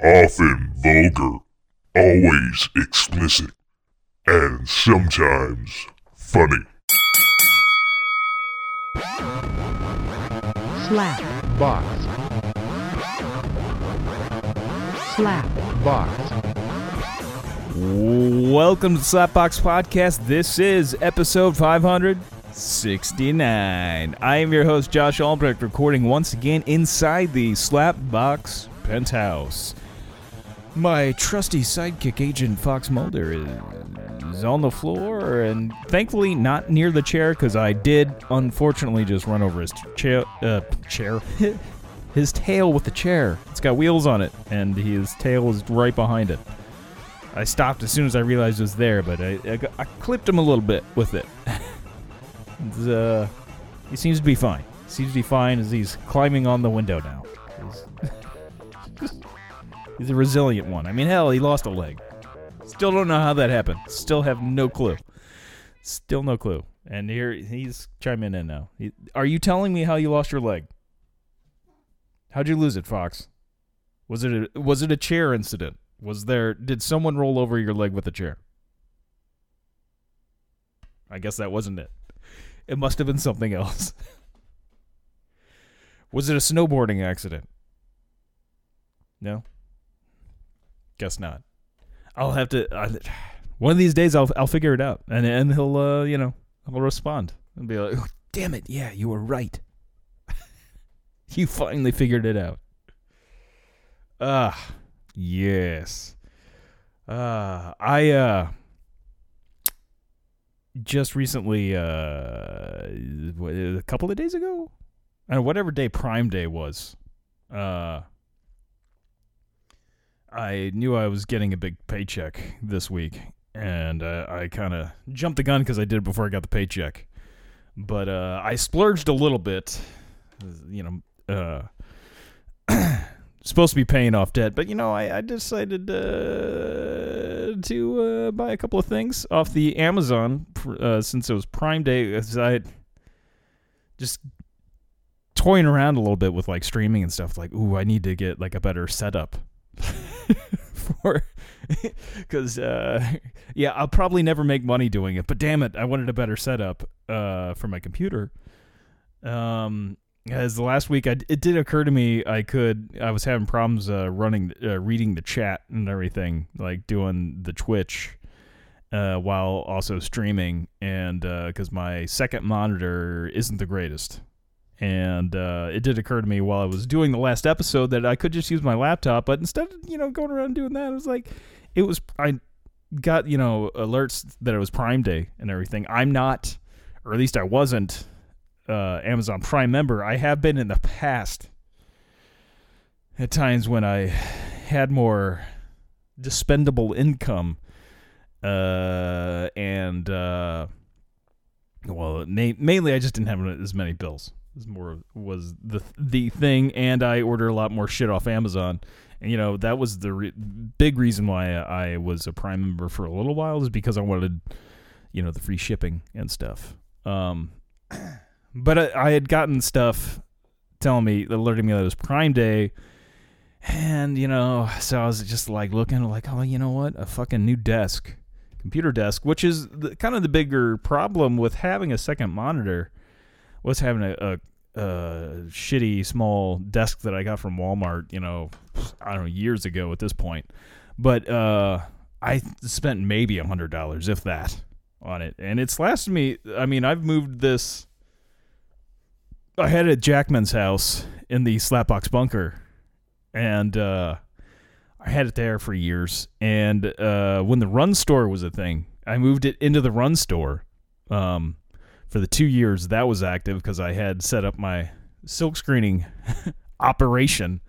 often vulgar, always explicit, and sometimes funny. slap, box, slap, box, Welcome to the Slapbox Podcast. This is episode 569. I am your host, Josh Albrecht, recording once again inside the Slapbox penthouse. My trusty sidekick, Agent Fox Mulder, is on the floor and thankfully not near the chair because I did unfortunately just run over his chair. Uh, chair. his tail with the chair. It's got wheels on it, and his tail is right behind it. I stopped as soon as I realized it was there, but I, I, I clipped him a little bit with it. Uh, he seems to be fine. Seems to be fine as he's climbing on the window now. He's, a resilient one. I mean, hell, he lost a leg. Still don't know how that happened. Still have no clue. Still no clue. And here he's chiming in now. He, are you telling me how you lost your leg? How'd you lose it, Fox? Was it a, was it a chair incident? Was there did someone roll over your leg with a chair? I guess that wasn't it. It must have been something else. was it a snowboarding accident? No. Guess not. I'll have to I, one of these days I'll I'll figure it out and and he'll uh, you know, he'll respond and be like, "Oh, "Damn it. Yeah, you were right." you finally figured it out. Ah, yes. Uh, I uh just recently uh a couple of days ago, and whatever day Prime Day was. Uh I knew I was getting a big paycheck this week and uh, I kind of jumped the gun cuz I did it before I got the paycheck. But uh I splurged a little bit, you know, uh supposed to be paying off debt, but you know, I, I decided uh, to uh, buy a couple of things off the Amazon uh, since it was Prime Day. I just toying around a little bit with like streaming and stuff. Like, ooh, I need to get like a better setup for because uh, yeah, I'll probably never make money doing it. But damn it, I wanted a better setup uh, for my computer. Um, as the last week, I, it did occur to me I could I was having problems uh, running uh, reading the chat and everything, like doing the Twitch uh, while also streaming, and because my second monitor isn't the greatest. And uh, it did occur to me while I was doing the last episode that I could just use my laptop, but instead of you know going around doing that, I was like, it was I got you know alerts that it was Prime Day and everything. I'm not, or at least I wasn't uh, Amazon Prime member. I have been in the past at times when I had more dispendable income, uh, and uh, well, ma- mainly I just didn't have as many bills. Was more was the the thing, and I order a lot more shit off Amazon. And you know that was the re- big reason why I was a Prime member for a little while is because I wanted, you know, the free shipping and stuff. Um, but I, I had gotten stuff telling me, alerting me that it was Prime Day, and you know, so I was just like looking, like, oh, you know what, a fucking new desk, computer desk, which is the, kind of the bigger problem with having a second monitor, was having a, a, shitty small desk that I got from Walmart, you know, I don't know, years ago at this point, but uh, I spent maybe a hundred dollars, if that, on it, and it's lasted me. I mean, I've moved this. I had it at Jackman's house in the Slapbox bunker, and uh, I had it there for years. And uh, when the Run store was a thing, I moved it into the Run store. Um, for the two years that was active because I had set up my silk screening operation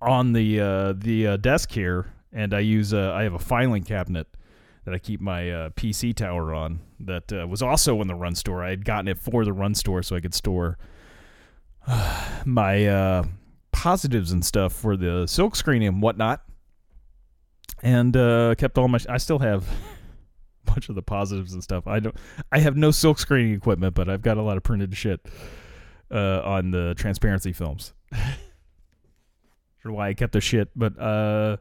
on the uh, the uh, desk here, and I use uh, I have a filing cabinet that I keep my uh, PC tower on. That uh, was also in the Run store. I had gotten it for the Run store so I could store my positives and stuff for the silk screening and whatnot, and kept all my. I still have bunch of the positives and stuff. I don't. I have no silk screening equipment, but I've got a lot of printed shit uh, on the transparency films. Sure why I kept the shit, but uh,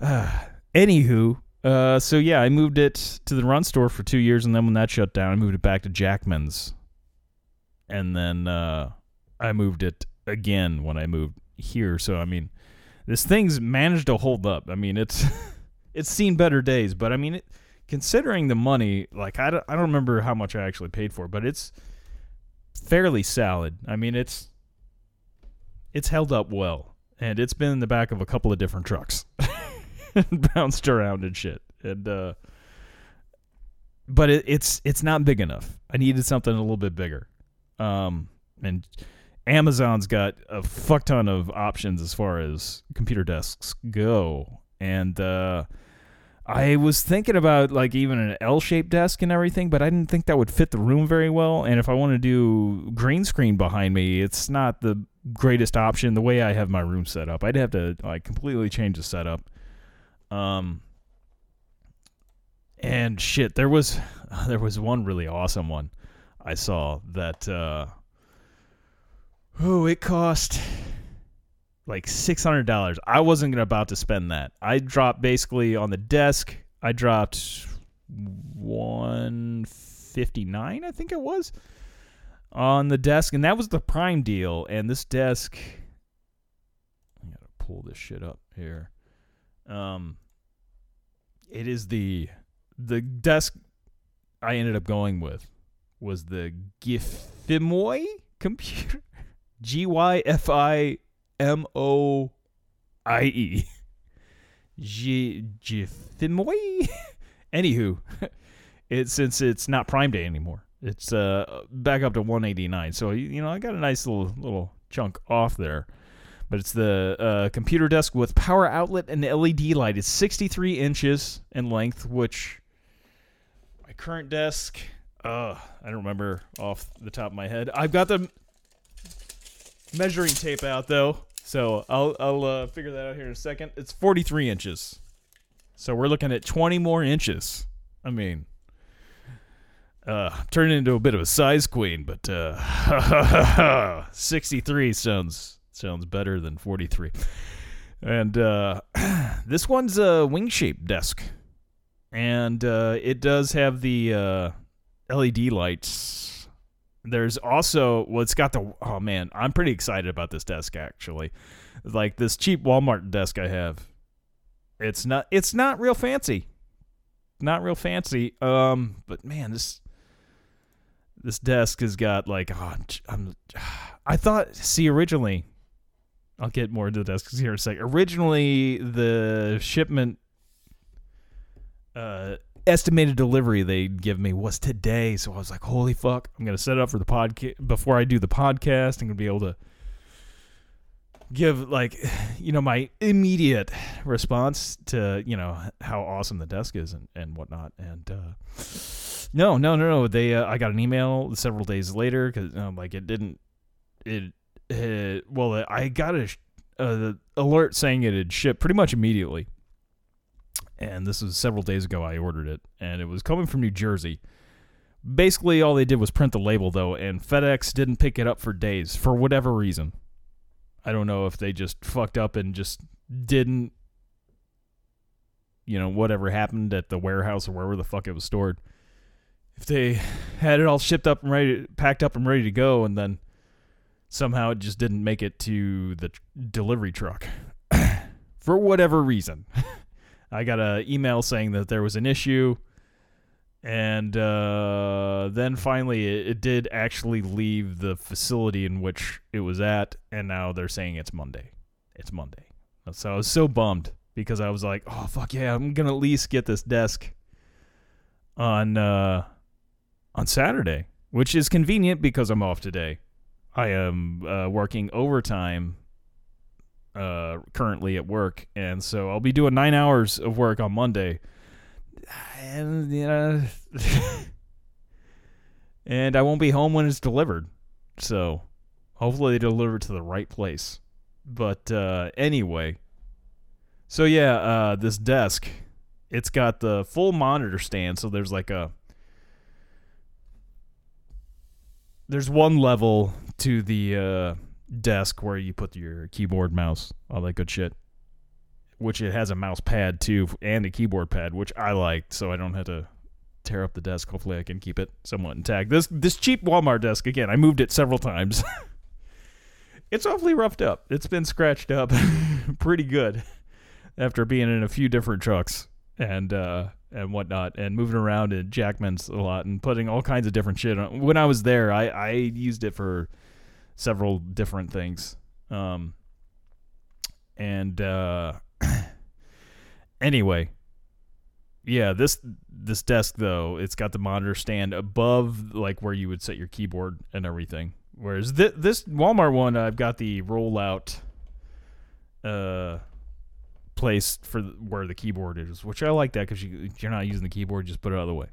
uh anywho, uh, so yeah, I moved it to the run store for two years, and then when that shut down, I moved it back to Jackman's, and then uh, I moved it again when I moved here. So I mean, this thing's managed to hold up. I mean, it's it's seen better days, but I mean, it, considering the money, like I don't, I don't remember how much I actually paid for, but it's fairly solid. I mean, it's it's held up well, and it's been in the back of a couple of different trucks, bounced around and shit, and uh, but it, it's it's not big enough. I needed something a little bit bigger, um, and Amazon's got a fuck ton of options as far as computer desks go, and uh, I was thinking about like even an L-shaped desk and everything, but I didn't think that would fit the room very well. And if I want to do green screen behind me, it's not the greatest option. The way I have my room set up, I'd have to like completely change the setup. Um, and shit, there was there was one really awesome one I saw that. Uh, oh, it cost like six hundred dollars. I wasn't gonna about to spend that. I dropped basically on the desk. I dropped one fifty nine, I think it was, on the desk, and that was the prime deal. And this desk, I gotta pull this shit up here. Um, it is the the desk I ended up going with was the Gifimoy computer. G Y F I M O I E. Anywho, it since it's not Prime Day anymore, it's uh back up to 189. So you know I got a nice little little chunk off there. But it's the uh, computer desk with power outlet and LED light. It's 63 inches in length, which my current desk, uh, I don't remember off the top of my head. I've got the measuring tape out though, so I'll I'll uh, figure that out here in a second. It's 43 inches, so we're looking at 20 more inches. I mean, uh, turning into a bit of a size queen, but uh, 63 sounds sounds better than 43. And uh, this one's a wing shaped desk, and uh, it does have the uh, LED lights. There's also well, it's got the oh man, I'm pretty excited about this desk actually. Like this cheap Walmart desk I have, it's not it's not real fancy, not real fancy. Um, but man, this this desk has got like oh, I'm, I thought see originally I'll get more into the desks here in a sec. Originally, the shipment uh, estimated delivery they'd give me was today, so I was like, "Holy fuck!" I'm gonna set it up for the podcast before I do the podcast. I'm gonna be able to give like, you know, my immediate response to you know how awesome the desk is and and whatnot. And uh, no, no, no, no. They, uh, I got an email several days later because um, like it didn't it uh, well, I got a uh, alert saying it had shipped pretty much immediately. And this was several days ago. I ordered it, and it was coming from New Jersey. Basically, all they did was print the label, though, and FedEx didn't pick it up for days for whatever reason. I don't know if they just fucked up and just didn't, you know, whatever happened at the warehouse or wherever the fuck it was stored. If they had it all shipped up and ready, packed up and ready to go, and then somehow it just didn't make it to the delivery truck for whatever reason. I got an email saying that there was an issue, and uh, then finally it, it, did actually leave the facility in which it was at, and now they're saying it's Monday. It's Monday. So I was so bummed because I was like, oh fuck yeah, I'm gonna at least get this desk on uh, on Saturday, which is convenient because I'm off today. I am uh, working overtime uh, currently at work, and so I'll be doing nine hours of work on Monday, and you know, and I won't be home when it's delivered. So hopefully they deliver it to the right place. But uh, anyway, so yeah, uh, this desk, it's got the full monitor stand. So there's like a there's one level to the uh, desk where you put your keyboard, mouse, all that good shit. Which it has a mouse pad too and a keyboard pad, which I like, so I don't have to tear up the desk. Hopefully, I can keep it somewhat intact. This this cheap Walmart desk again. I moved it several times. it's awfully roughed up. It's been scratched up pretty good after being in a few different trucks and uh, and whatnot, and moving around at Jackman's a lot and putting all kinds of different shit on. When I was there, I I used it for several different things. Um, and uh, anyway, yeah, this this desk though, it's got the monitor stand above like where you would set your keyboard and everything. Whereas th- this Walmart one, I've got the rollout uh place for where the keyboard is, which I like that because you you're not using the keyboard, just put it out of the way.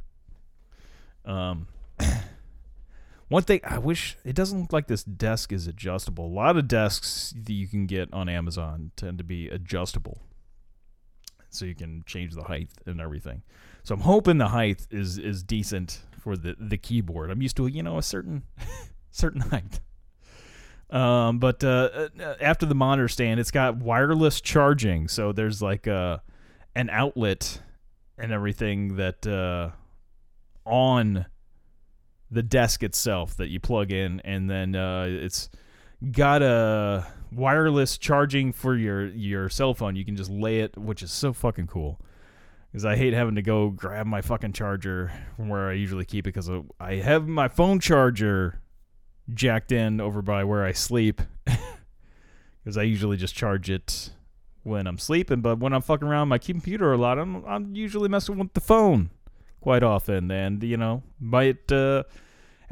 Um, one thing I wish it doesn't look like this desk is adjustable. A lot of desks that you can get on Amazon tend to be adjustable, so you can change the height and everything. So I'm hoping the height is is decent for the the keyboard. I'm used to you know a certain certain height. Um, but uh, uh, after the monitor stand, it's got wireless charging. So there's like uh, an outlet and everything that uh, on the desk itself that you plug in, and then uh, it's got a wireless charging for your your cell phone. You can just lay it, which is so fucking cool. Because I hate having to go grab my fucking charger from where I usually keep it. Because I have my phone charger jacked in over by where I sleep because I usually just charge it when I'm sleeping. But when I'm fucking around my computer a lot, I'm I'm usually messing with the phone quite often, and you know might uh,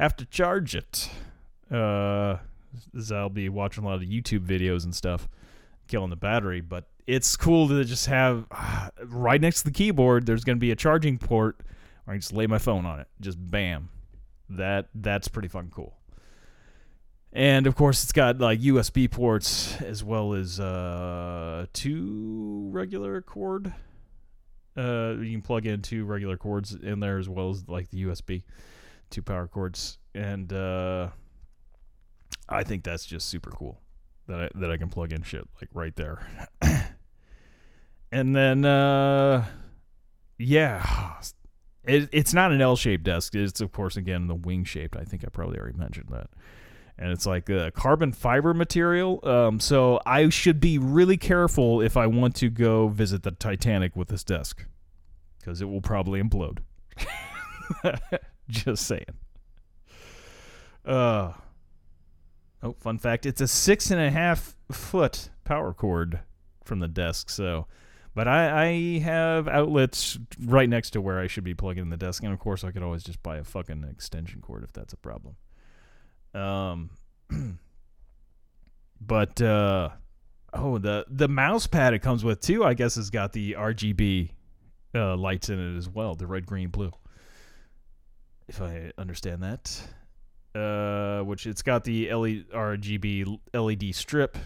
have to charge it. Uh, I'll be watching a lot of YouTube videos and stuff, killing the battery. But it's cool to just have right next to the keyboard. There's going to be a charging port. Where I can just lay my phone on it. Just bam. That that's pretty fucking cool. And of course, it's got like USB ports as well as uh, two regular cord. Uh, you can plug in two regular cords in there as well as like the USB, two power cords, and uh, I think that's just super cool that I that I can plug in shit like right there. and then, uh, yeah, it, it's not an L-shaped desk. It's of course again the wing shaped. I think I probably already mentioned that and it's like a carbon fiber material. Um, so I should be really careful if I want to go visit the Titanic with this desk, because it will probably implode. Just saying. Uh. Oh, fun fact: it's a six and a half foot power cord from the desk. So, but I, I have outlets right next to where I should be plugging in the desk, and of course, I could always just buy a fucking extension cord if that's a problem. Um, but uh, oh, the the mouse pad it comes with too, I guess, has got the RGB uh, lights in it as well, the red, green, blue. If I understand that, uh, which it's got the RGB LED strip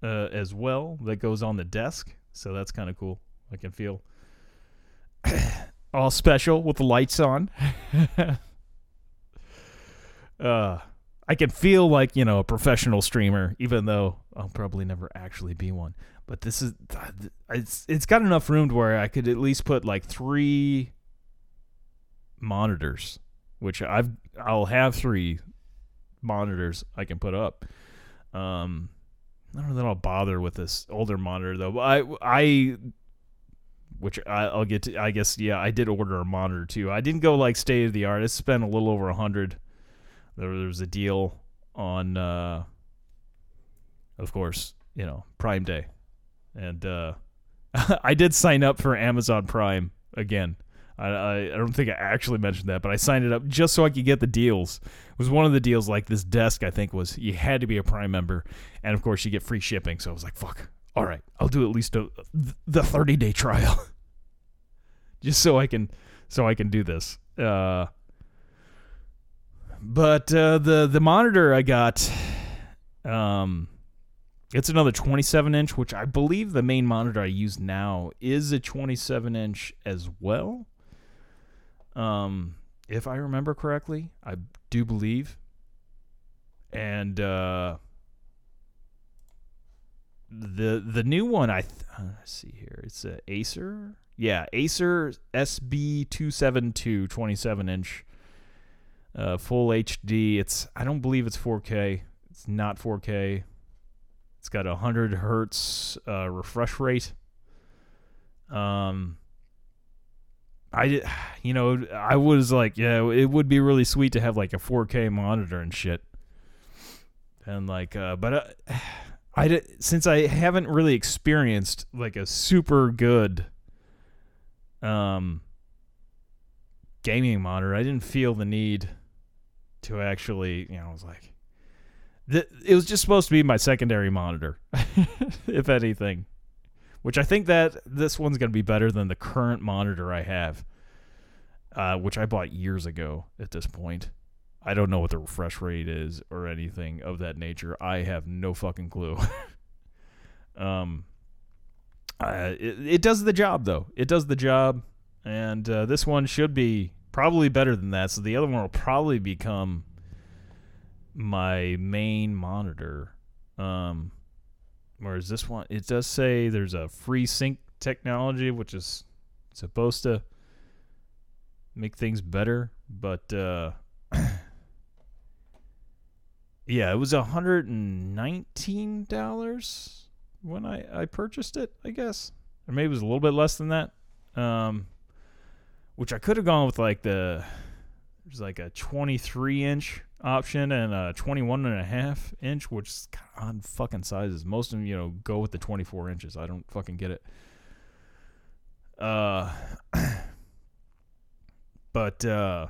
uh, as well that goes on the desk, so that's kind of cool. I can feel all special with the lights on. uh I can feel like you know a professional streamer, even though I'll probably never actually be one. But this is it's it's got enough room to where I could at least put like three monitors, which I've I'll have three monitors I can put up. Um, I don't know that I'll bother with this older monitor though. I I which I, will get to. I guess yeah, I did order a monitor too. I didn't go like state of the art. I spent a little over a hundred there, there was a deal on, uh, of course, you know, Prime Day, and uh, I did sign up for Amazon Prime again. I, I, don't think I actually mentioned that, but I signed it up just so I could get the deals. It was one of the deals like this desk. I think was you had to be a Prime member, and of course you get free shipping. So I was like, "Fuck, all right, I'll do at least a, the thirty day trial, just so I can so I can do this." Uh, but uh, the the monitor I got, um, it's another 27 inch, which I believe the main monitor I use now is a 27 inch as well. Um, if I remember correctly, I do believe. And uh, the the new one I th- uh, let's see here. It's a Acer. Yeah, Acer SB 272 27 inch uh, full HD. It's I don't believe it's 4K. It's not 4K. It's got a 100 hertz uh, refresh rate. Um I you know, I was like, yeah, it would be really sweet to have like a 4K monitor and shit. And like, uh, but uh, I did, since I haven't really experienced like a super good um gaming monitor, I didn't feel the need to actually, you know, I was like, it was just supposed to be my secondary monitor, if anything which I think that this one's going to be better than the current monitor I have, uh, which I bought years ago at this point. I don't know what the refresh rate is or anything of that nature. I have no fucking clue. um, uh, it, it does the job, though. It does the job, and uh, this one should be probably better than that. So the other one will probably become my main monitor. Um, Whereas this one, it does say there's a free sync technology, which is supposed to make things better, but uh, yeah, it was hundred and nineteen dollars when I I purchased it, I guess, or maybe it was a little bit less than that. Um, which I could have gone with like the there's like a 23 inch option and a 21 and a half inch, which is fucking sizes. Most of them, you know, go with the 24 inches. I don't fucking get it. Uh, but uh,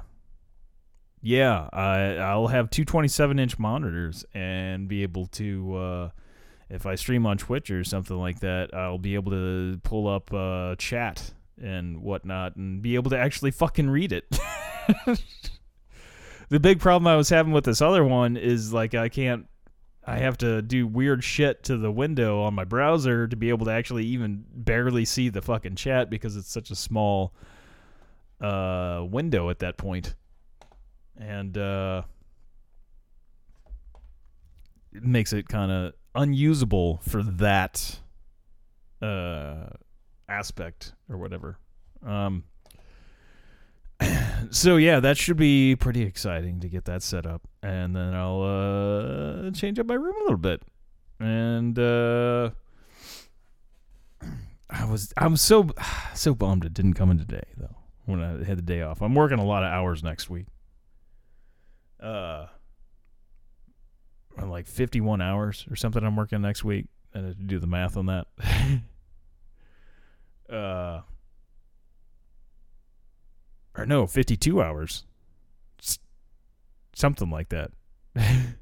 yeah, I I'll have two 27 inch monitors and be able to. Uh, if I stream on Twitch or something like that, I'll be able to pull up uh, chat and whatnot and be able to actually fucking read it. the big problem I was having with this other one is like I can't I have to do weird shit to the window on my browser to be able to actually even barely see the fucking chat because it's such a small uh, window at that point. And uh, it makes it kind of unusable for that uh, aspect or whatever. Um, so yeah, that should be pretty exciting to get that set up, and then I'll uh, change up my room a little bit. And uh, I was I'm so so bummed it didn't come in today though when I had the day off. I'm working a lot of hours next week. Uh, like 51 hours or something. I'm working next week. I have to do the math on that. uh or no, 52 hours. S- something like that.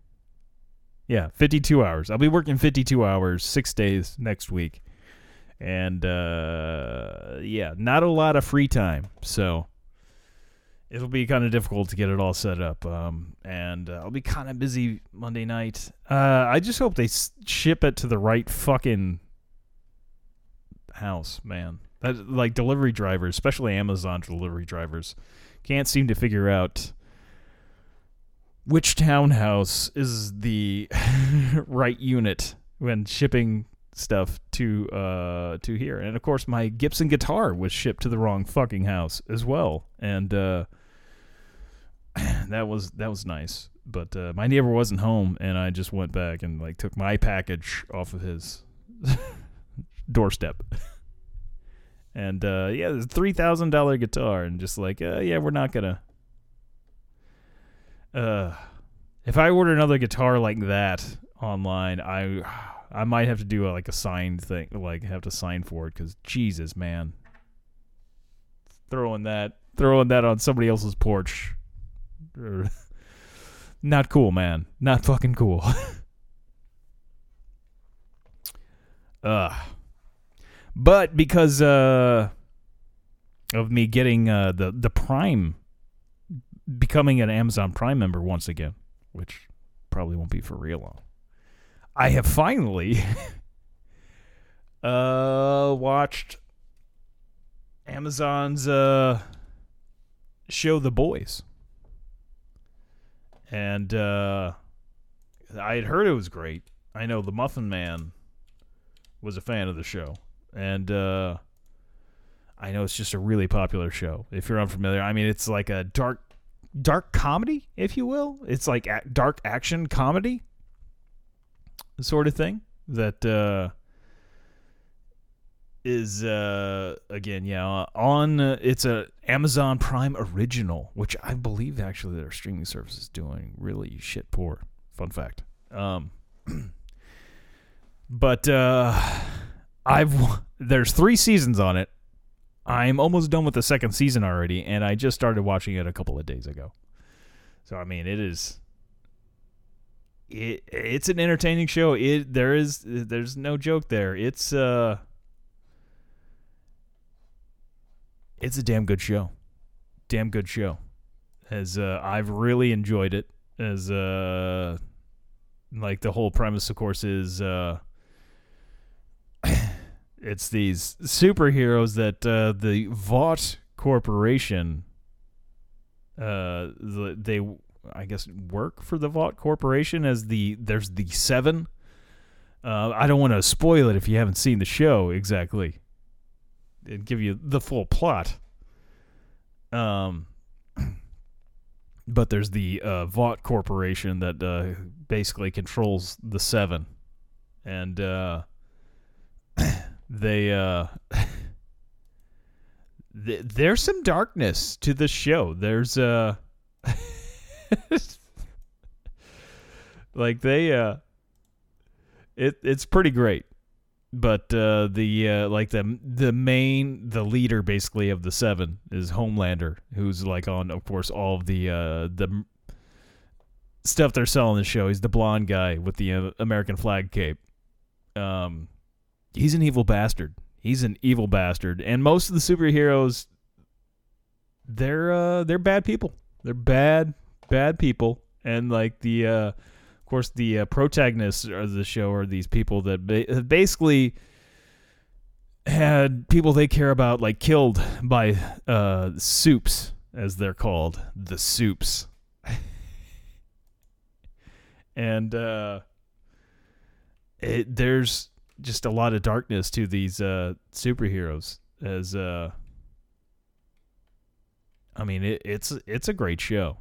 yeah, 52 hours. I'll be working 52 hours, 6 days next week. And uh yeah, not a lot of free time. So it'll be kind of difficult to get it all set up. Um and uh, I'll be kind of busy Monday night. Uh I just hope they s- ship it to the right fucking house, man. That, like delivery drivers, especially Amazon delivery drivers, can't seem to figure out which townhouse is the right unit when shipping stuff to uh to here. And of course, my Gibson guitar was shipped to the wrong fucking house as well, and uh, that was that was nice. But uh, my neighbor wasn't home, and I just went back and like took my package off of his doorstep. And uh, yeah, a three thousand dollar guitar, and just like, uh, yeah, we're not gonna. Uh, if I order another guitar like that online, I I might have to do a, like a signed thing, like have to sign for it, because Jesus, man, throwing that throwing that on somebody else's porch, not cool, man, not fucking cool. Ugh. But because uh, of me getting uh, the the Prime, becoming an Amazon Prime member once again, which probably won't be for real long, I have finally uh, watched Amazon's uh, show The Boys, and uh, I had heard it was great. I know the Muffin Man was a fan of the show, and uh, I know it's just a really popular show. If you're unfamiliar, I mean, it's like a dark, dark comedy, if you will. It's like a- dark action comedy, sort of thing that uh, is uh, again, yeah, on. Uh, it's a Amazon Prime original, which I believe actually their streaming service is doing really shit poor. Fun fact. Um, but uh, I've there's three seasons on it. I'm almost done with the second season already, and I just started watching it a couple of days ago. So I mean, it is it it's an entertaining show. It there is there's no joke there. It's uh it's a damn good show. Damn good show. As uh, I've really enjoyed it. As uh like the whole premise of course is uh it's these superheroes that uh, the Vought Corporation uh they I guess work for the Vought Corporation as the there's the seven. Uh, I don't want to spoil it if you haven't seen the show exactly. And give you the full plot. Um, but there's the uh, Vought Corporation that uh, basically controls the seven, and uh, they uh, th- there's some darkness to the show. There's uh like they uh it it's pretty great. But uh the uh like the the main the leader basically of the seven is homelander who's like on of course all of the uh the stuff they're selling the show. He's the blonde guy with the uh, american flag cape. Um he's an evil bastard. He's an evil bastard. And most of the superheroes they're uh they're bad people. They're bad bad people. And like the uh of course the uh, protagonists of the show are these people that ba- basically had people they care about like killed by uh supes as they're called. The supes. And uh it there's just a lot of darkness to these uh superheroes as uh I mean it, it's it's a great show.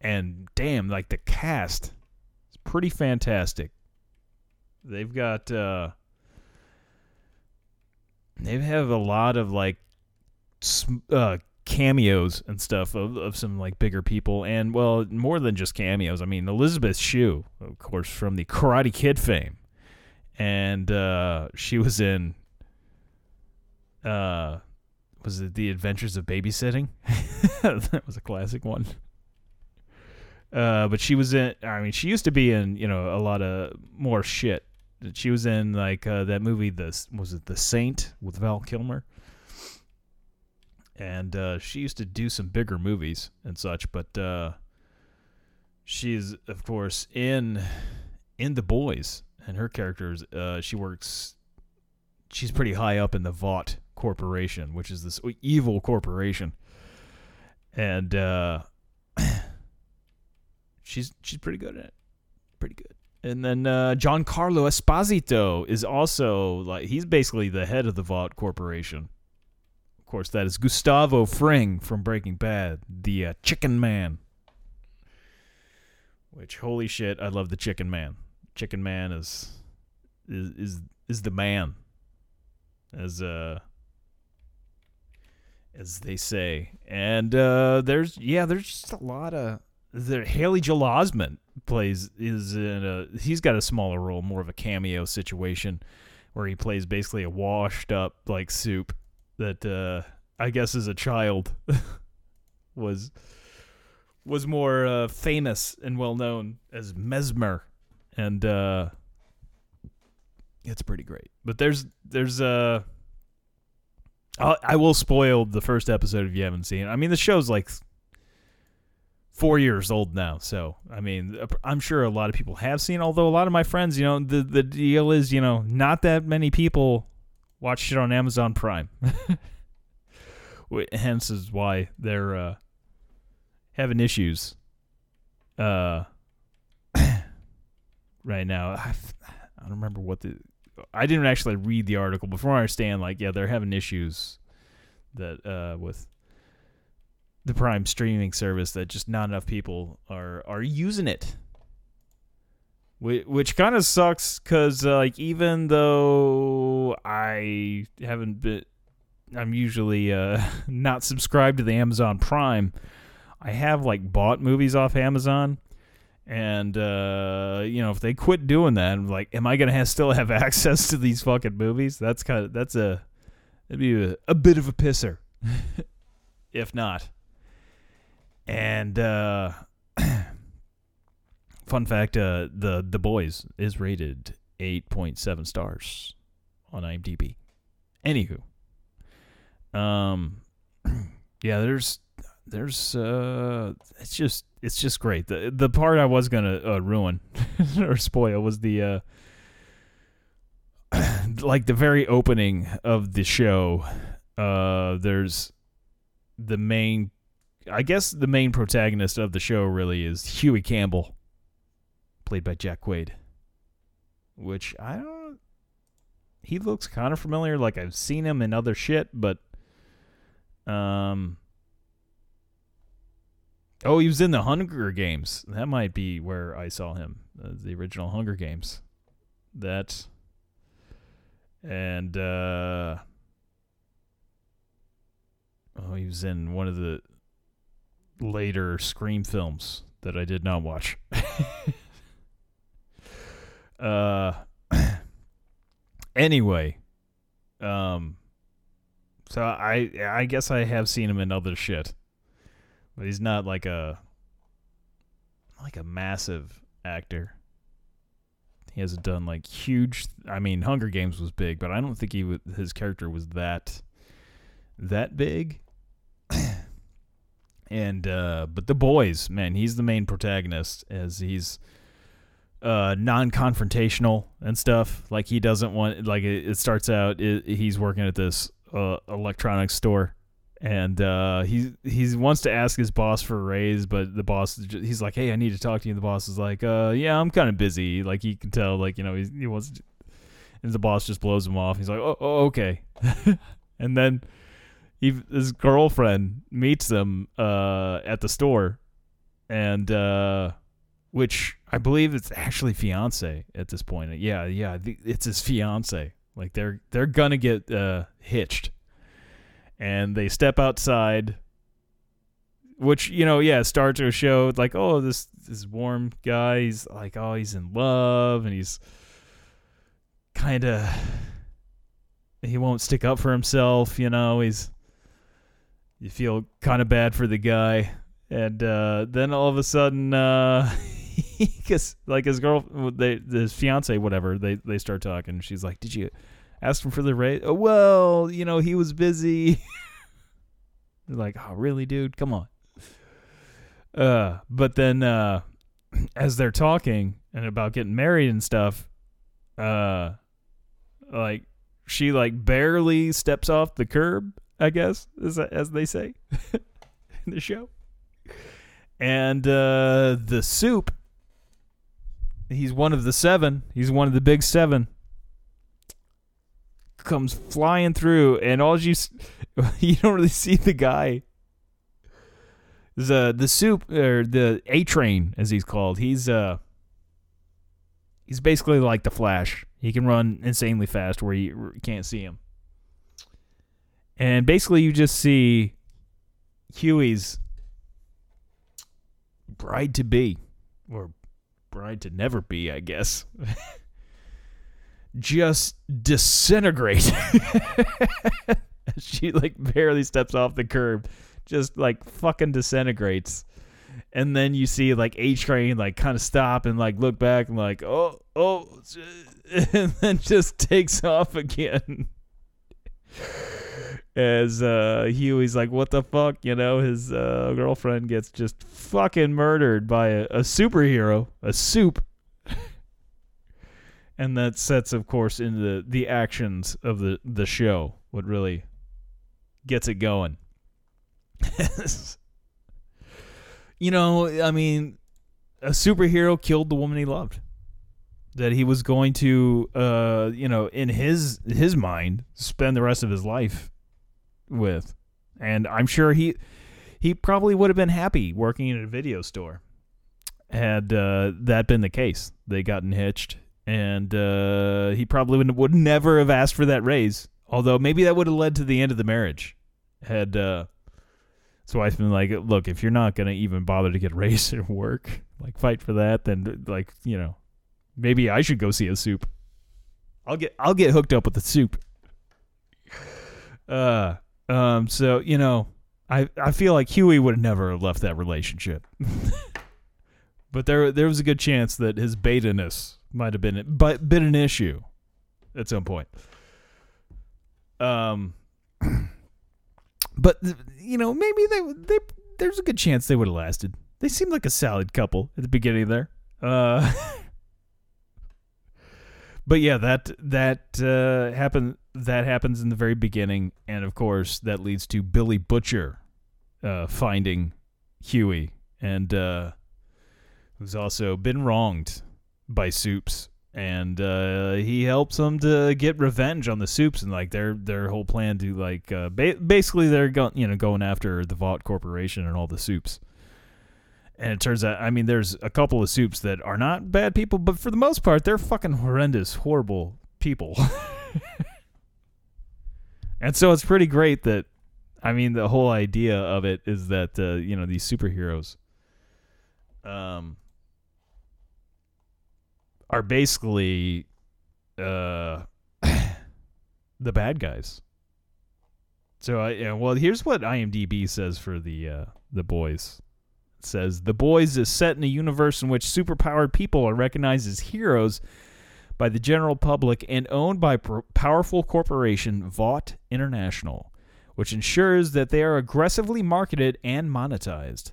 And damn like the cast is pretty fantastic. They've got uh they have a lot of like uh cameos and stuff of, of some like bigger people. And well more than just cameos. I mean elizabeth shue of course from the karate kid fame and uh she was in uh was it the adventures of babysitting that was a classic one uh, but she was in. I mean, she used to be in you know a lot of more shit. She was in like uh, that movie. The was it The Saint with Val Kilmer, and uh, she used to do some bigger movies and such. But uh, she's of course in in The Boys, and her characters. Uh, she works. She's pretty high up in the Vought Corporation, which is this evil corporation, and. uh she's she's pretty good at it. Pretty good. And then uh, Giancarlo Esposito is also like he's basically the head of the Vought Corporation. Of course, that is Gustavo Fring from Breaking Bad, the uh, Chicken Man. Which holy shit, I love the Chicken Man. Chicken Man is is is, is the man. As uh as they say. And uh there's yeah, there's just a lot of there Haley Joel Osment plays is in a he's got a smaller role, more of a cameo situation where he plays basically a washed up like supe that uh I guess as a child was was more uh, famous and well known as Mesmer and uh it's pretty great. But there's there's uh I'll, I will spoil the first episode if you haven't seen it. I mean the show's like four years old now. So I mean, I'm sure a lot of people have seen. Although a lot of my friends, you know, the the deal is, you know, not that many people watch it on Amazon Prime. Hence is why they're uh, having issues. Uh, right now, I, I don't remember what the I didn't actually read the article before I understand. Like, yeah, they're having issues that uh, with the Prime streaming service that just not enough people are are using it. Which, which kind of sucks because uh, like even though I haven't been, I'm usually uh, not subscribed to the Amazon Prime. I have like bought movies off Amazon, and uh, you know if they quit doing that, I'm like, am I gonna have, still have access to these fucking movies? That's kind of that's a it'd be a, a bit of a pisser, if not. And uh, fun fact: uh, the the boys is rated eight point seven stars on IMDb. Anywho, um, yeah, there's there's uh, it's just it's just great. The the part I was gonna uh, ruin or spoil was the uh, like the very opening of the show. Uh, there's the main I guess the main protagonist of the show really is Hughie Campbell, played by Jack Quaid. Which I don't. He looks kind of familiar, like I've seen him in other shit, but um. Oh, he was in the Hunger Games. That might be where I saw him. Uh, the original Hunger Games. That. And uh. Oh, he was in one of the later Scream films that I did not watch. uh anyway, um so I I guess I have seen him in other shit. But he's not like a like a massive actor. He hasn't done like huge I mean Hunger Games was big, but I don't think he his character was that that big and uh, but the boys, man, he's the main protagonist as he's uh, non-confrontational and stuff. Like he doesn't want like it, it starts out it, he's working at this uh, electronics store and uh, he he wants to ask his boss for a raise, but the boss he's like, "Hey, I need to talk to you." And the boss is like, "Uh, yeah, I'm kind of busy." Like he can tell, like you know, he, he wants, to, and the boss just blows him off. He's like, "Oh, oh okay," and then he his girlfriend meets him uh, at the store, and uh, which I believe it's actually fiance at this point. Yeah, yeah, it's his fiance. Like they're they're gonna get uh, hitched, and they step outside. Which you know, yeah, starts to show like, oh, this this warm guy. He's like, oh, he's in love, and he's kind of he won't stick up for himself. You know, he's you feel kind of bad for the guy, and uh, then all of a sudden, uh, because like his girl, they his fiance, whatever, they they start talking. She's like, "Did you ask him for the raise?" Oh, well, you know, he was busy. like, oh, really, dude? Come on. Uh, but then, uh, as they're talking and about getting married and stuff, uh, like she like barely steps off the curb I guess, as, as they say in the show. And uh, the supe, he's one of the seven. He's one of the big seven. Comes flying through, and all you you don't really see the guy. The the supe or the A train, as he's called. He's uh he's basically like the Flash. He can run insanely fast where you can't see him. And basically, you just see Hughie's bride to be, or bride to never be, I guess, just disintegrate. she like barely steps off the curb, just like fucking disintegrates. And then you see like A Train like kind of stop and like look back and like oh oh, and then just takes off again as uh, Hughie's like, "What the fuck?" You know, his uh, girlfriend gets just fucking murdered by a, a superhero, a supe, and that sets, of course, into the, the actions of the the show. What really gets it going. you know, I mean, a superhero killed the woman he loved. that he was going to, uh, you know, in his his mind, spend the rest of his life with, and I'm sure he he probably would have been happy working in a video store had uh, that been the case. They gotten hitched, and uh, he probably would, would never have asked for that raise. Although maybe that would have led to the end of the marriage. Had uh, his wife been like, "Look, if you're not gonna even bother to get a raise at work, like fight for that, then like you know, maybe I should go see a supe. I'll get I'll get hooked up with the supe." Uh, um, so you know, I I feel like Hughie would never have never left that relationship. but there there was a good chance that his beta-ness might have been but been an issue at some point. Um, but you know maybe they they there's a good chance they would have lasted. They seemed like a solid couple at the beginning there. Uh, but yeah, that that uh, happen that happens in the very beginning, and of course that leads to Billy Butcher uh, finding Hughie and. Uh, who's also been wronged by Supes, and uh, he helps them to get revenge on the Supes, and like their their whole plan to like uh, ba- basically they're going you know going after the Vought Corporation and all the Supes. And it turns out, I mean, there's a couple of supes that are not bad people, but for the most part, they're fucking horrendous, horrible people. and so it's pretty great that, I mean, the whole idea of it is that, uh, you know, these superheroes, um, are basically uh the bad guys. So I yeah, well here's what IMDb says for the uh the boys. It says the boys is set in a universe in which superpowered people are recognized as heroes by the general public and owned by powerful corporation Vought International, which ensures that they are aggressively marketed and monetized.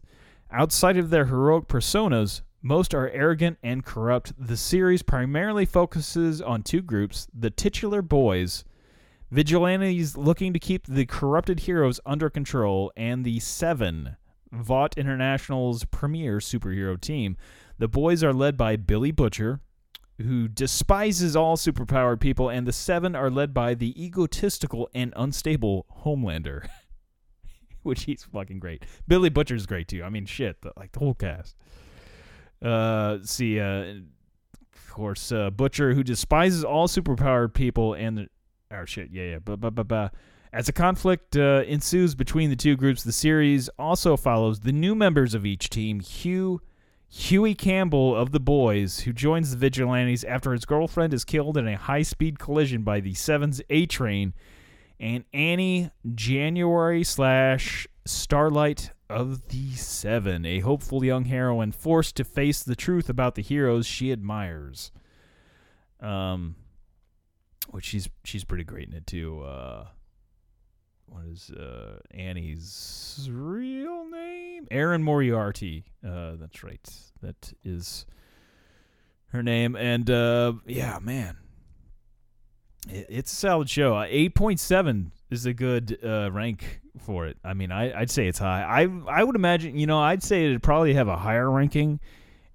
Outside of their heroic personas, most are arrogant and corrupt. The series primarily focuses on two groups the titular boys, vigilantes looking to keep the corrupted heroes under control, and the Seven, Vought International's premier superhero team. The boys are led by Billy Butcher, who despises all superpowered people, and the Seven are led by the egotistical and unstable Homelander. Which he's fucking great. Billy Butcher's great too. I mean, shit, the, like the whole cast. Uh, see, uh, of course, uh, Butcher, who despises all superpowered people and the. Oh, shit, yeah, yeah. But, but, but, but. As a conflict uh, ensues between the two groups, the series also follows the new members of each team, Hugh. Hughie Campbell of the Boys, who joins the vigilantes after his girlfriend is killed in a high speed collision by the Seven's A train, and Annie January slash Starlight of the Seven, a hopeful young heroine forced to face the truth about the heroes she admires. Um, which she's she's pretty great in it too. Uh, what is uh, Annie's real name? Erin Moriarty. Uh, that's right. That is her name. And uh, yeah, man, it, it's a solid show. Uh, Eight point seven is a good uh, rank for it. I mean, I, I'd say it's high. I I would imagine, you know, I'd say it'd probably have a higher ranking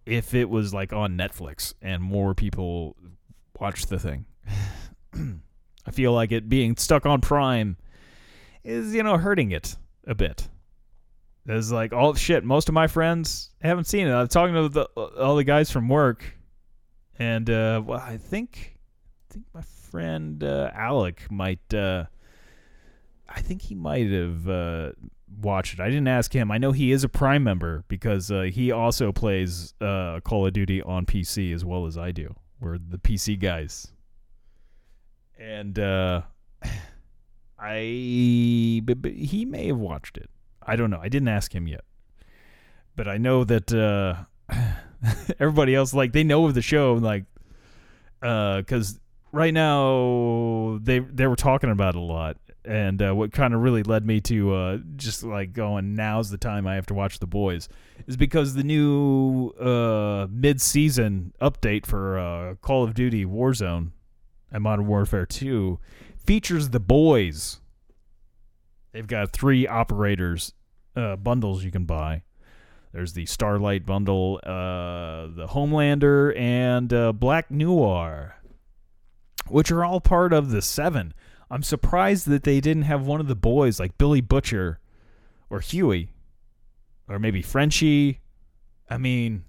if it was like on Netflix and more people watched the thing. I feel like it being stuck on Prime is, you know, hurting it a bit. There's like all shit. Most of my friends haven't seen it. I'm talking to the, all the guys from work, and uh, well, I think I think my friend uh, Alec might. Uh, I think he might have uh, watched it. I didn't ask him. I know he is a Prime member because uh, he also plays uh, Call of Duty on PC as well as I do. We're the PC guys, and uh, I he may have watched it. I don't know. I didn't ask him yet, but I know that uh, everybody else like they know of the show, like because right now they they were talking about it a lot and uh, what kind of really led me to uh, just like going now's the time i have to watch the boys is because the new uh, mid-season update for uh, call of duty warzone and modern warfare 2 features the boys they've got three operators uh, bundles you can buy There's the Starlight bundle, uh, the Homelander, and Black Noir, which are all part of the seven. I'm surprised that they didn't have one of the boys like Billy Butcher or Hughie or maybe Frenchie. I mean,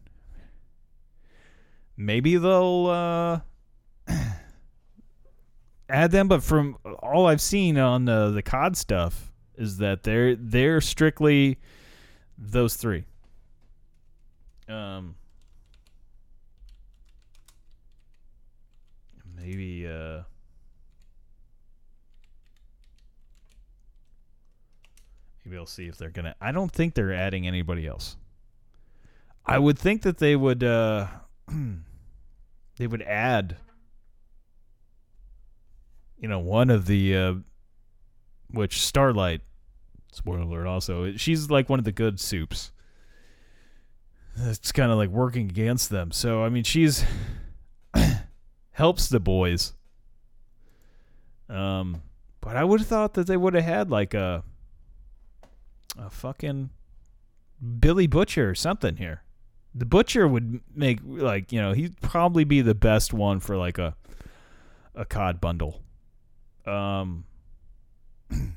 maybe they'll uh, add them, but from all I've seen on the the COD stuff is that they're they're strictly those three. Um, maybe uh. Maybe I'll see if they're gonna. I don't think they're adding anybody else. I would think that they would. uh They would add. You know, one of the. uh Which Starlight. Spoiler alert. Also, she's like one of the good supes. It's kind of like working against them. So I mean, she's helps the boys. Um, but I would have thought that they would have had like a a fucking Billy Butcher or something here. The Butcher would make like you know he'd probably be the best one for like a a COD bundle. Um,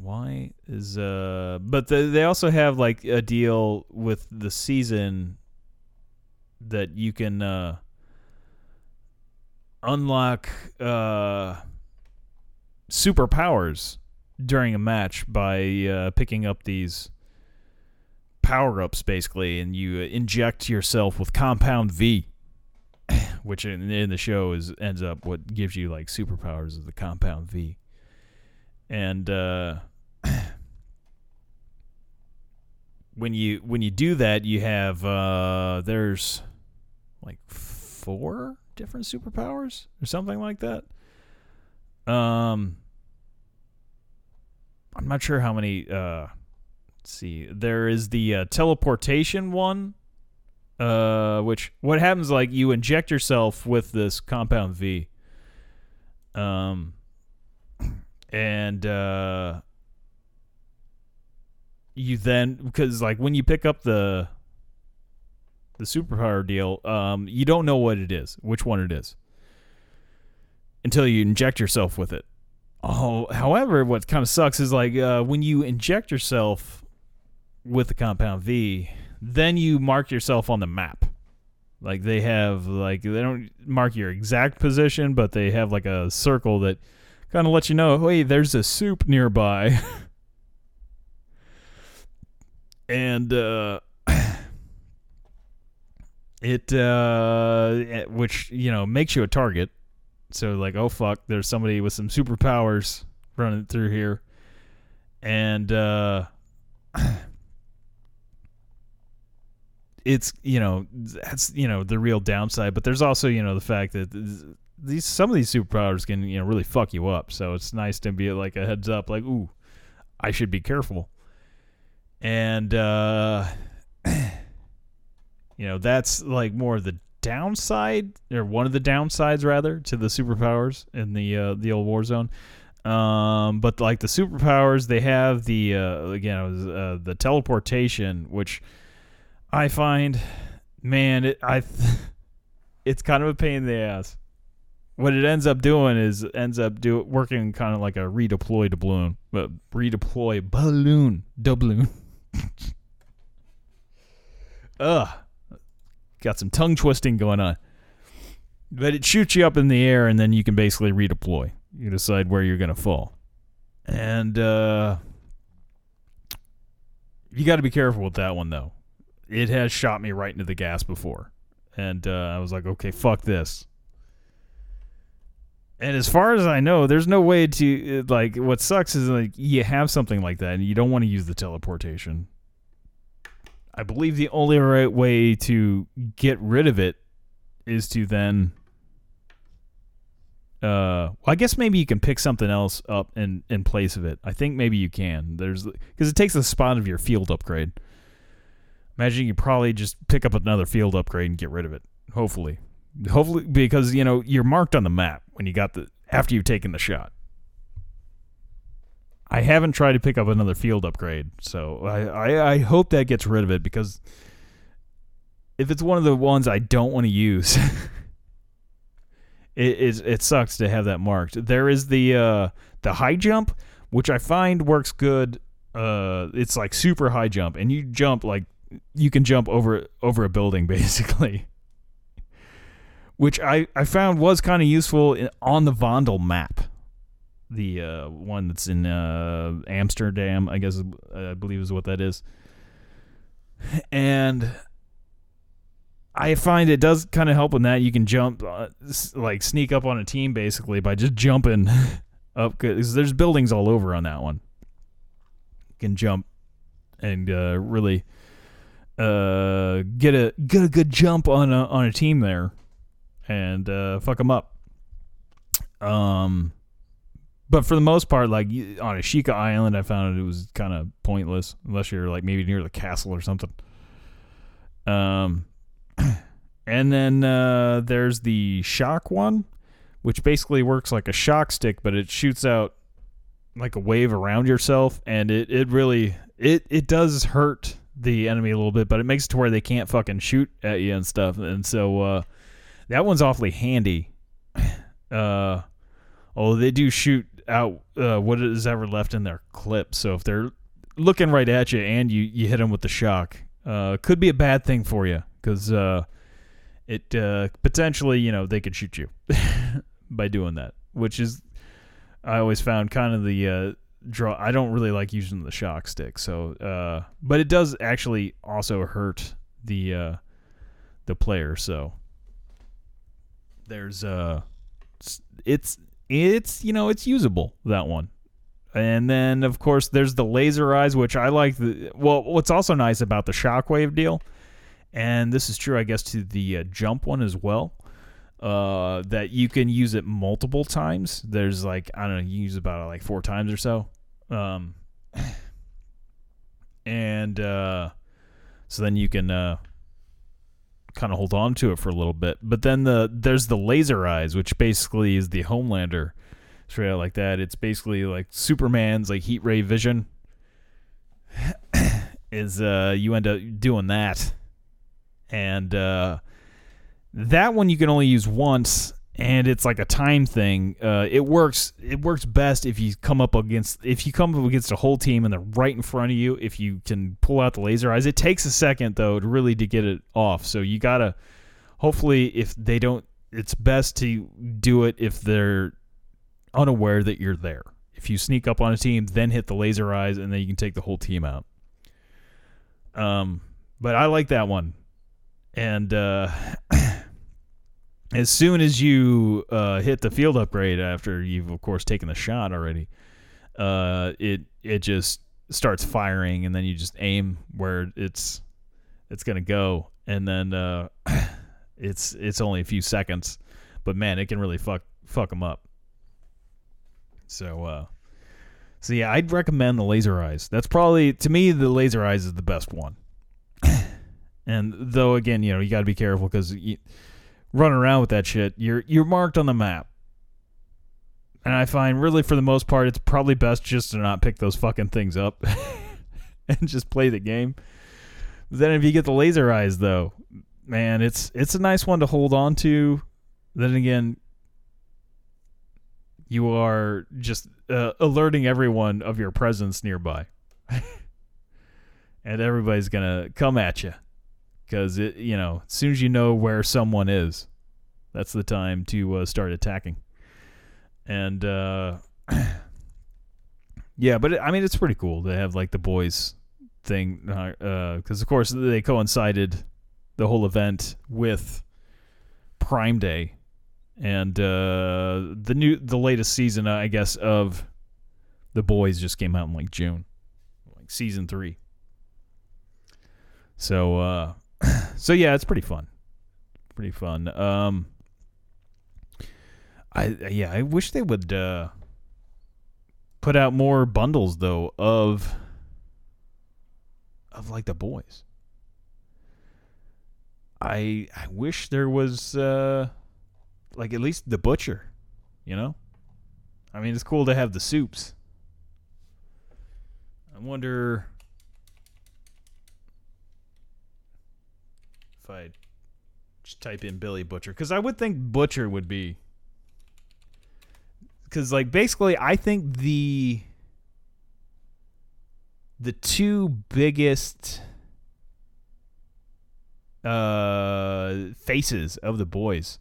why is uh? But the, they also have like a deal with the season that you can uh unlock uh superpowers during a match by uh, picking up these power ups, basically, and you inject yourself with Compound V, which in, in the show is ends up what gives you like superpowers is the Compound V, and uh, when you when you do that, you have uh, there's like four different superpowers or something like that. Um, I'm not sure how many. Uh, let's see. There is the uh, teleportation one, uh, which what happens like you inject yourself with this compound V. Um, and uh, you then because like when you pick up the the superpower deal, um, you don't know what it is, which one it is, until you inject yourself with it. Oh, however, what kind of sucks is like uh, when you inject yourself with the compound V, then you mark yourself on the map. Like they have like they don't mark your exact position, but they have like a circle that kind of lets you know, hey, there's a supe nearby. and uh it uh which, you know, makes you a target so like, oh fuck, there's somebody with some superpowers running through here, and uh, it's you know that's you know the real downside. But there's also you know the fact that these some of these superpowers can you know really fuck you up. So it's nice to be like a heads up, like ooh, I should be careful, and uh, you know that's like more of the downside or one of the downsides rather to the superpowers in the uh, the old Warzone. Um, but like the superpowers, they have the uh, again was, uh, the teleportation, which I find, man, it, I it's kind of a pain in the ass. What it ends up doing is ends up do working kind of like a redeploy doubloon, but redeploy balloon doubloon. Ugh got some tongue twisting going on. But it shoots you up in the air, and then you can basically redeploy. You decide where you're going to fall. And uh, you got to be careful with that one, though. It has shot me right into the gas before. And uh, I was like, okay, fuck this. And as far as I know, there's no way to like. What sucks is like you have something like that, and you don't want to use the teleportation. I believe the only right way to get rid of it is to then uh well, I guess maybe you can pick something else up in in place of it. I think maybe you can. There's cuz it takes the spot of your field upgrade. Imagine you probably just pick up another field upgrade and get rid of it. Hopefully. Hopefully because you know, you're marked on the map when you got the after you've taken the shot. I haven't tried to pick up another field upgrade, so I, I, I hope that gets rid of it because if it's one of the ones I don't want to use, it, it it sucks to have that marked. There is the uh, the high jump, which I find works good. Uh, it's like super high jump, and you jump like you can jump over over a building basically, which I I found was kind of useful on the Vondel map the uh, one that's in uh, Amsterdam, I guess I believe is what that is. And I find it does kind of help in that you can jump, uh, like sneak up on a team basically by just jumping up because there's buildings all over on that one. You can jump and uh, really uh, get a get a good jump on a on a team there and uh, fuck them up. Um, but for the most part, like on Ashika Island, I found it was kind of pointless unless you're like maybe near the castle or something. Um, and then uh, there's the shock one, which basically works like a shock stick, but it shoots out like a wave around yourself, and it it really it it does hurt the enemy a little bit, but it makes it to where they can't fucking shoot at you and stuff, and so uh, that one's awfully handy. Uh, although they do shoot out uh, what is ever left in their clip. So if they're looking right at you and you, you hit them with the shock, uh, could be a bad thing for you because uh, it uh, potentially you know they could shoot you by doing that, which is I always found kind of the uh, draw. I don't really like using the shock stick, so uh, but it does actually also hurt the uh, the player. So there's uh it's- it's you know it's usable that one. And then of course there's the laser eyes which i like the well what's also nice about the shockwave deal and this is true i guess to the uh, jump one as well uh that you can use it multiple times. There's like i don't know you use about like four times or so. Um and uh so then you can uh kind of hold on to it for a little bit. But then the there's the laser eyes, which basically is the Homelander straight out like that. It's basically like Superman's like heat ray vision. is uh you end up doing that. And uh that one you can only use once and it's like a time thing. Uh, it works. It works best if you come up against if you come up against a whole team and they're right in front of you. If you can pull out the laser eyes, it takes a second though to really to get it off. So you gotta. Hopefully, if they don't, it's best to do it if they're unaware that you're there. If you sneak up on a team, then hit the laser eyes, and then you can take the whole team out. Um, but I like that one, and uh, as soon as you uh, hit the field upgrade after you've of course taken the shot already, uh, it it just starts firing, and then you just aim where it's it's gonna go, and then uh, it's it's only a few seconds, but man, it can really fuck fuck them up. So uh, so yeah, I'd recommend the laser eyes. That's probably to me the laser eyes is the best one. and though again, you know, you got to be careful because running around with that shit, you're you're marked on the map. And I find really for the most part it's probably best just to not pick those fucking things up and just play the game. Then if you get the laser eyes though, man, it's it's a nice one to hold on to. Then again, you are just uh, alerting everyone of your presence nearby. and everybody's going to come at you because it you know as soon as you know where someone is that's the time to uh, start attacking. And uh yeah but it, i mean it's pretty cool to have like the boys thing because of course they coincided the whole event with prime day and uh the new the latest season i guess of the boys just came out in like june like season three. So uh so yeah, it's pretty fun. Pretty fun. Um I yeah, I wish they would uh put out more bundles though of of like the boys. I I wish there was uh like at least the butcher, you know? I mean, it's cool to have the supes. I wonder if I just type in Billy Butcher because I would think Butcher would be because like basically I think the the two biggest uh faces of the boys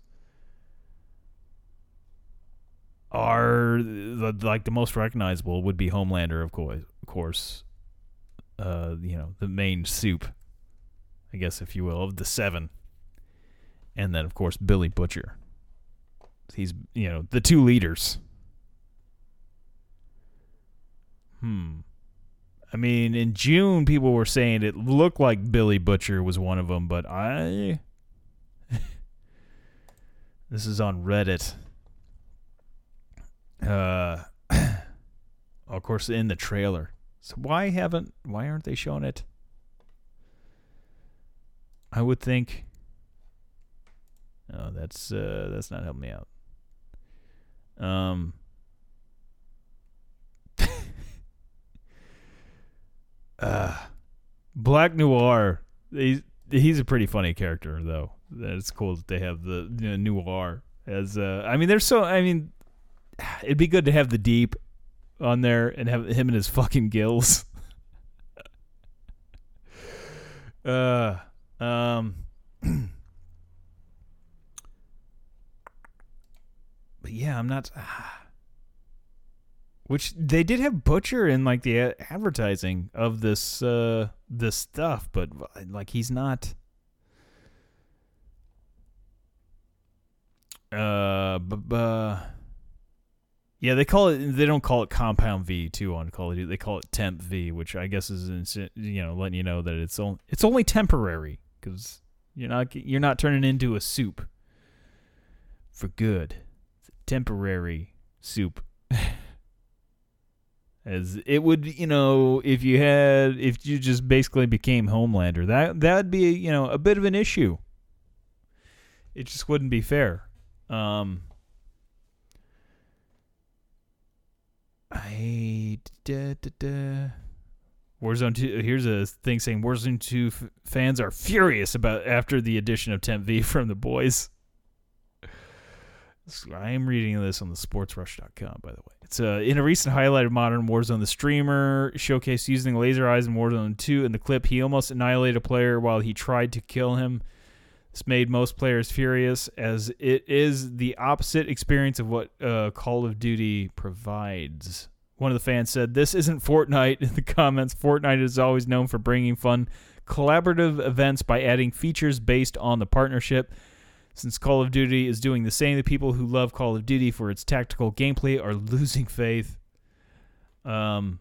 are the, like the most recognizable would be Homelander of course of course uh you know the main supe I guess if you will of the seven and then of course Billy Butcher he's you know the two leaders hmm I mean, in June, people were saying it looked like Billy Butcher was one of them, but I. this is on Reddit. Uh, of course, in the trailer. So why haven't? Why aren't they showing it? I would think. Oh, that's uh, that's not helping me out. Um. uh, Black Noir. He's he's a pretty funny character though. It's cool that they have the you know, Noir as. Uh, I mean, there's so. I mean, it'd be good to have the Deep on there and have him and his fucking gills. uh, um. but yeah, I'm not. Which they did have Butcher in like the a- advertising of this uh this stuff, but like he's not. Uh, b- b- yeah, they call it. They don't call it Compound V too on Call of Duty. They call it Temp V, which I guess is you know letting you know that it's only it's only temporary because you're not you're not turning into a supe for good. It's a temporary supe. As it would, you know, if you had, if you just basically became Homelander, that that'd be, you know, a bit of an issue. It just wouldn't be fair. Um, I da, da, da. Warzone two. Here's a thing saying Warzone two f- fans are furious about after the addition of Temp V from the boys. I am reading this on the sportsrush.com, by the way. It's uh, in a recent highlight of Modern Warzone, the streamer showcased using laser eyes in Warzone 2. In the clip, he almost annihilated a player while he tried to kill him. This made most players furious, as it is the opposite experience of what uh, Call of Duty provides. One of the fans said, This isn't Fortnite. In the comments, Fortnite is always known for bringing fun, collaborative events by adding features based on the partnership. Since Call of Duty is doing the same, the people who love Call of Duty for its tactical gameplay are losing faith. Um,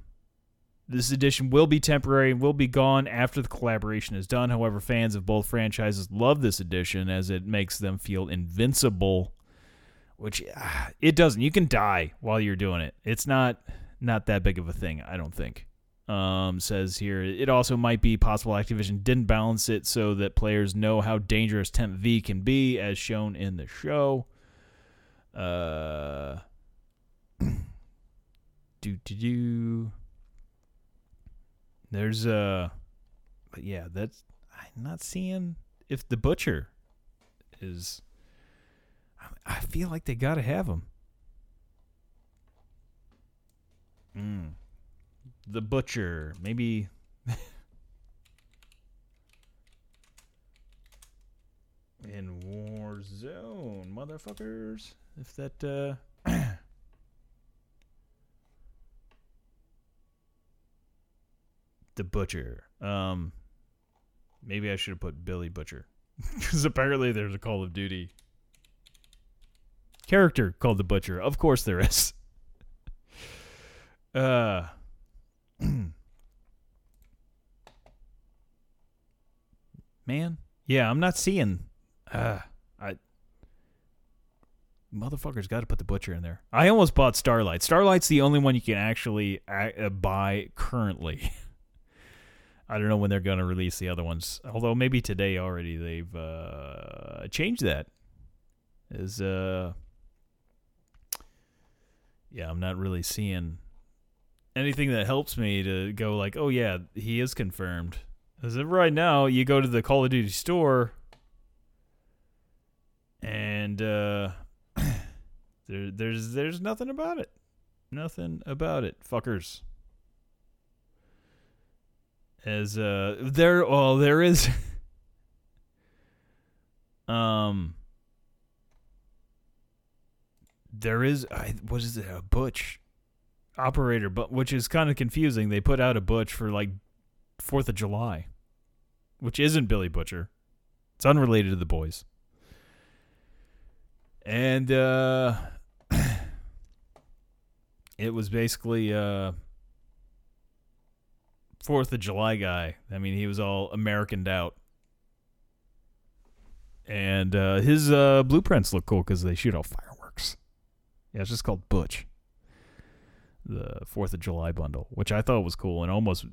this edition will be temporary and will be gone after the collaboration is done. However, fans of both franchises love this edition as it makes them feel invincible, which uh, it doesn't. You can die while you're doing it. It's not not that big of a thing, I don't think um, says here it also might be possible Activision didn't balance it so that players know how dangerous Temp V can be, as shown in the show. Uh, do do do. There's uh, but yeah, that's I'm not seeing if the butcher is. I feel like they gotta have him. Hmm the butcher maybe in Warzone, motherfuckers. If that uh the butcher. Um maybe I should have put Billy Butcher cuz apparently there's a Call of Duty character called the Butcher. Of course there is. Uh Man, yeah, I'm not seeing. Uh, I motherfuckers got to put the butcher in there. I almost bought Starlight. Starlight's the only one you can actually uh, buy currently. I don't know when they're going to release the other ones. Although maybe today already they've uh, changed that. Is uh, yeah, I'm not really seeing anything that helps me to go like, oh yeah, he is confirmed. As of right now, you go to the Call of Duty store, and uh, there, there's there's nothing about it. Nothing about it, fuckers. As uh, there, well, there is. um, there is. I, what is it? A butch operator, but which is kind of confusing. They put out a butch for like Fourth of July, which isn't Billy Butcher. It's unrelated to the boys. And uh it was basically uh Fourth of July guy. I mean, he was all Americaned out. And uh, his uh, blueprints look cool because they shoot off fireworks. Yeah, it's just called Butch. The Fourth of July bundle, which I thought was cool and almost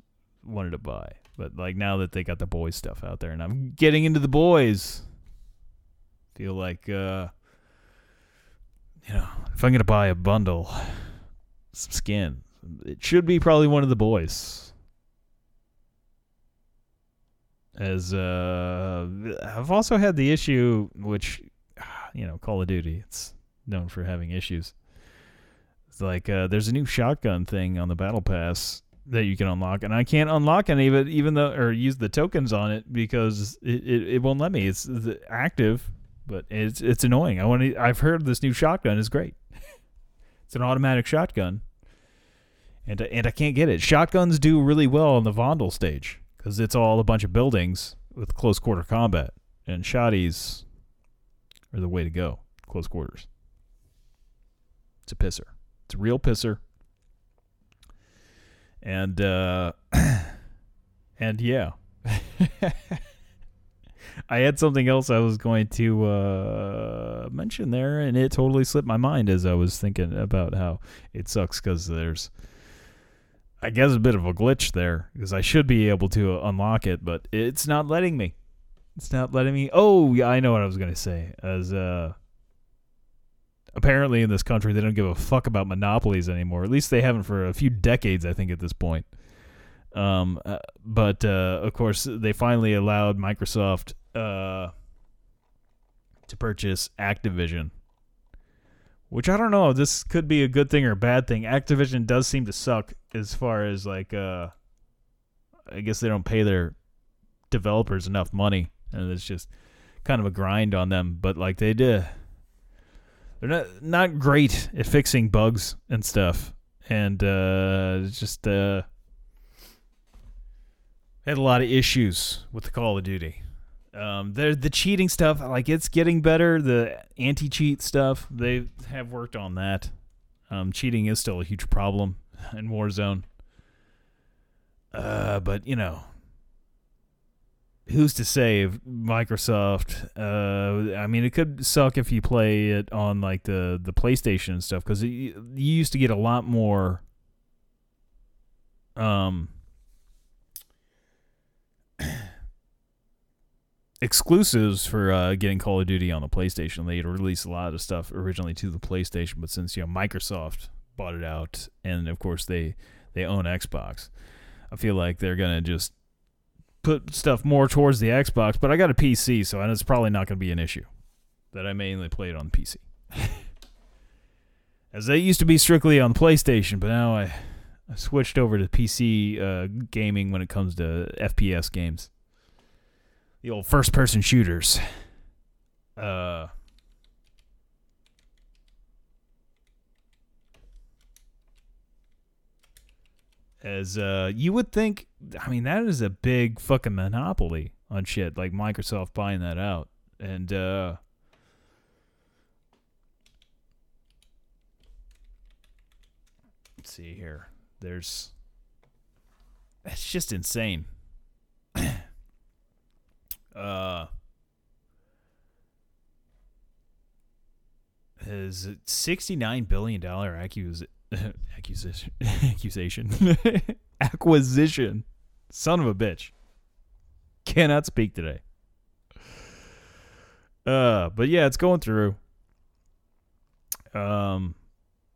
wanted to buy. But like now that they got the boys stuff out there, and I'm getting into the boys, feel like uh, you know if I'm gonna buy a bundle, some skin, it should be probably one of the boys. As uh, I've also had the issue, which you know, Call of Duty, it's known for having issues. Like uh, there's a new shotgun thing on the Battle Pass that you can unlock, and I can't unlock any of it, even though or use the tokens on it because it, it, it won't let me. It's active, but it's it's annoying. I want to. I've heard this new shotgun is great. it's an automatic shotgun, and and I can't get it. Shotguns do really well on the Vondel stage because it's all a bunch of buildings with close quarter combat, and shotties are the way to go. Close quarters. It's a pisser. It's a real pisser. And uh and yeah. I had something else I was going to uh mention there and it totally slipped my mind as I was thinking about how it sucks cuz there's I guess a bit of a glitch there because I should be able to unlock it but it's not letting me. It's not letting me. Oh, yeah, I know what I was going to say. As uh apparently in this country they don't give a fuck about monopolies anymore. At least they haven't for a few decades, I think, at this point. Um, uh, but uh, of course, they finally allowed Microsoft uh, to purchase Activision, which I don't know. This could be a good thing or a bad thing. Activision does seem to suck as far as like, uh, I guess they don't pay their developers enough money, and it's just kind of a grind on them. But like they did they're not not great at fixing bugs and stuff, and uh, just uh, had a lot of issues with the Call of Duty. Um, the the cheating stuff, like it's getting better. The anti cheat stuff, they have worked on that. Um, cheating is still a huge problem in Warzone. Uh, but you know, who's to say Microsoft? Uh, I mean, it could suck if you play it on like the the PlayStation and stuff because you used to get a lot more. Um. exclusives for uh, getting Call of Duty on the PlayStation. They'd release a lot of stuff originally to the PlayStation, but since you know Microsoft bought it out, and of course they they own Xbox, I feel like they're gonna just put stuff more towards the Xbox, but I got a PC, so it's probably not going to be an issue that I mainly play it on PC. As they used to be strictly on PlayStation, but now I, I switched over to PC uh, gaming when it comes to FPS games. The old first person shooters. Uh, as uh, you would think. I mean, that is a big fucking monopoly on shit. Like Microsoft buying that out, and uh, let's see here. There's, it's just insane. uh. Is sixty-nine billion dollar accusation accusation accusation acquisition son of a bitch cannot speak today uh but yeah it's going through um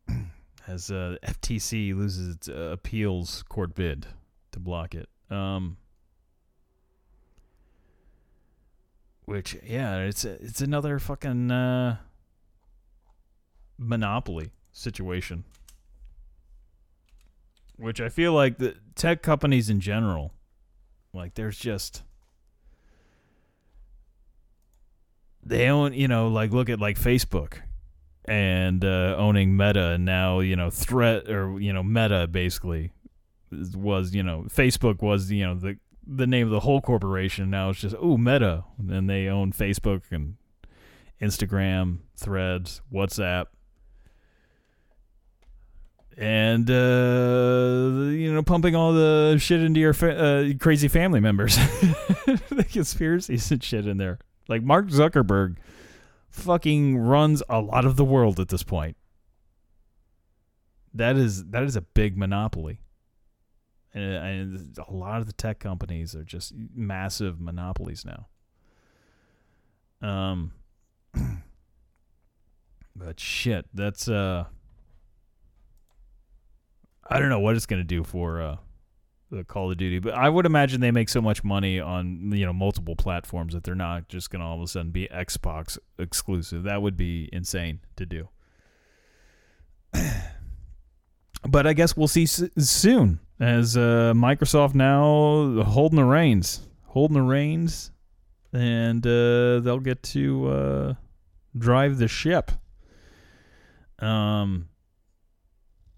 as uh, FTC loses its uh, appeals court bid to block it. Um, which yeah, it's it's another fucking uh, monopoly situation. Which I feel like the tech companies in general, like there's just they own you know like look at like Facebook and uh, owning Meta and now you know threat or you know Meta basically was you know Facebook was you know the the name of the whole corporation. Now it's just oh Meta. And they own Facebook and Instagram, Threads, WhatsApp, and uh, you know pumping all the shit into your fa- uh, crazy family members, the conspiracies and shit in there. Like Mark Zuckerberg fucking runs a lot of the world at this point. That is that is a big monopoly. And, and a lot of the tech companies are just massive monopolies now. Um but shit, that's uh I don't know what it's going to do for uh the Call of Duty, but I would imagine they make so much money on you know multiple platforms that they're not just going to all of a sudden be Xbox exclusive. That would be insane to do. but I guess we'll see s- soon as uh, Microsoft now holding the reins, holding the reins, and uh, they'll get to uh, drive the ship. Um,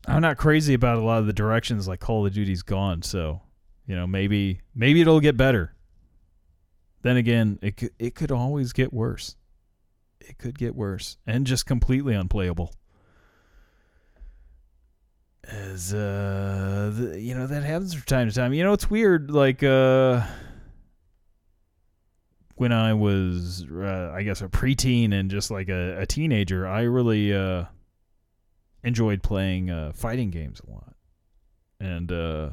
I'm not crazy about a lot of the directions like Call of Duty's gone, so you know maybe maybe it'll get better. Then again, it could, it could always get worse. It could get worse and just completely unplayable. As uh, the, you know that happens from time to time. You know it's weird. Like uh, when I was, uh, I guess, a preteen and just like a, a teenager, I really uh enjoyed playing uh, fighting games a lot, and uh,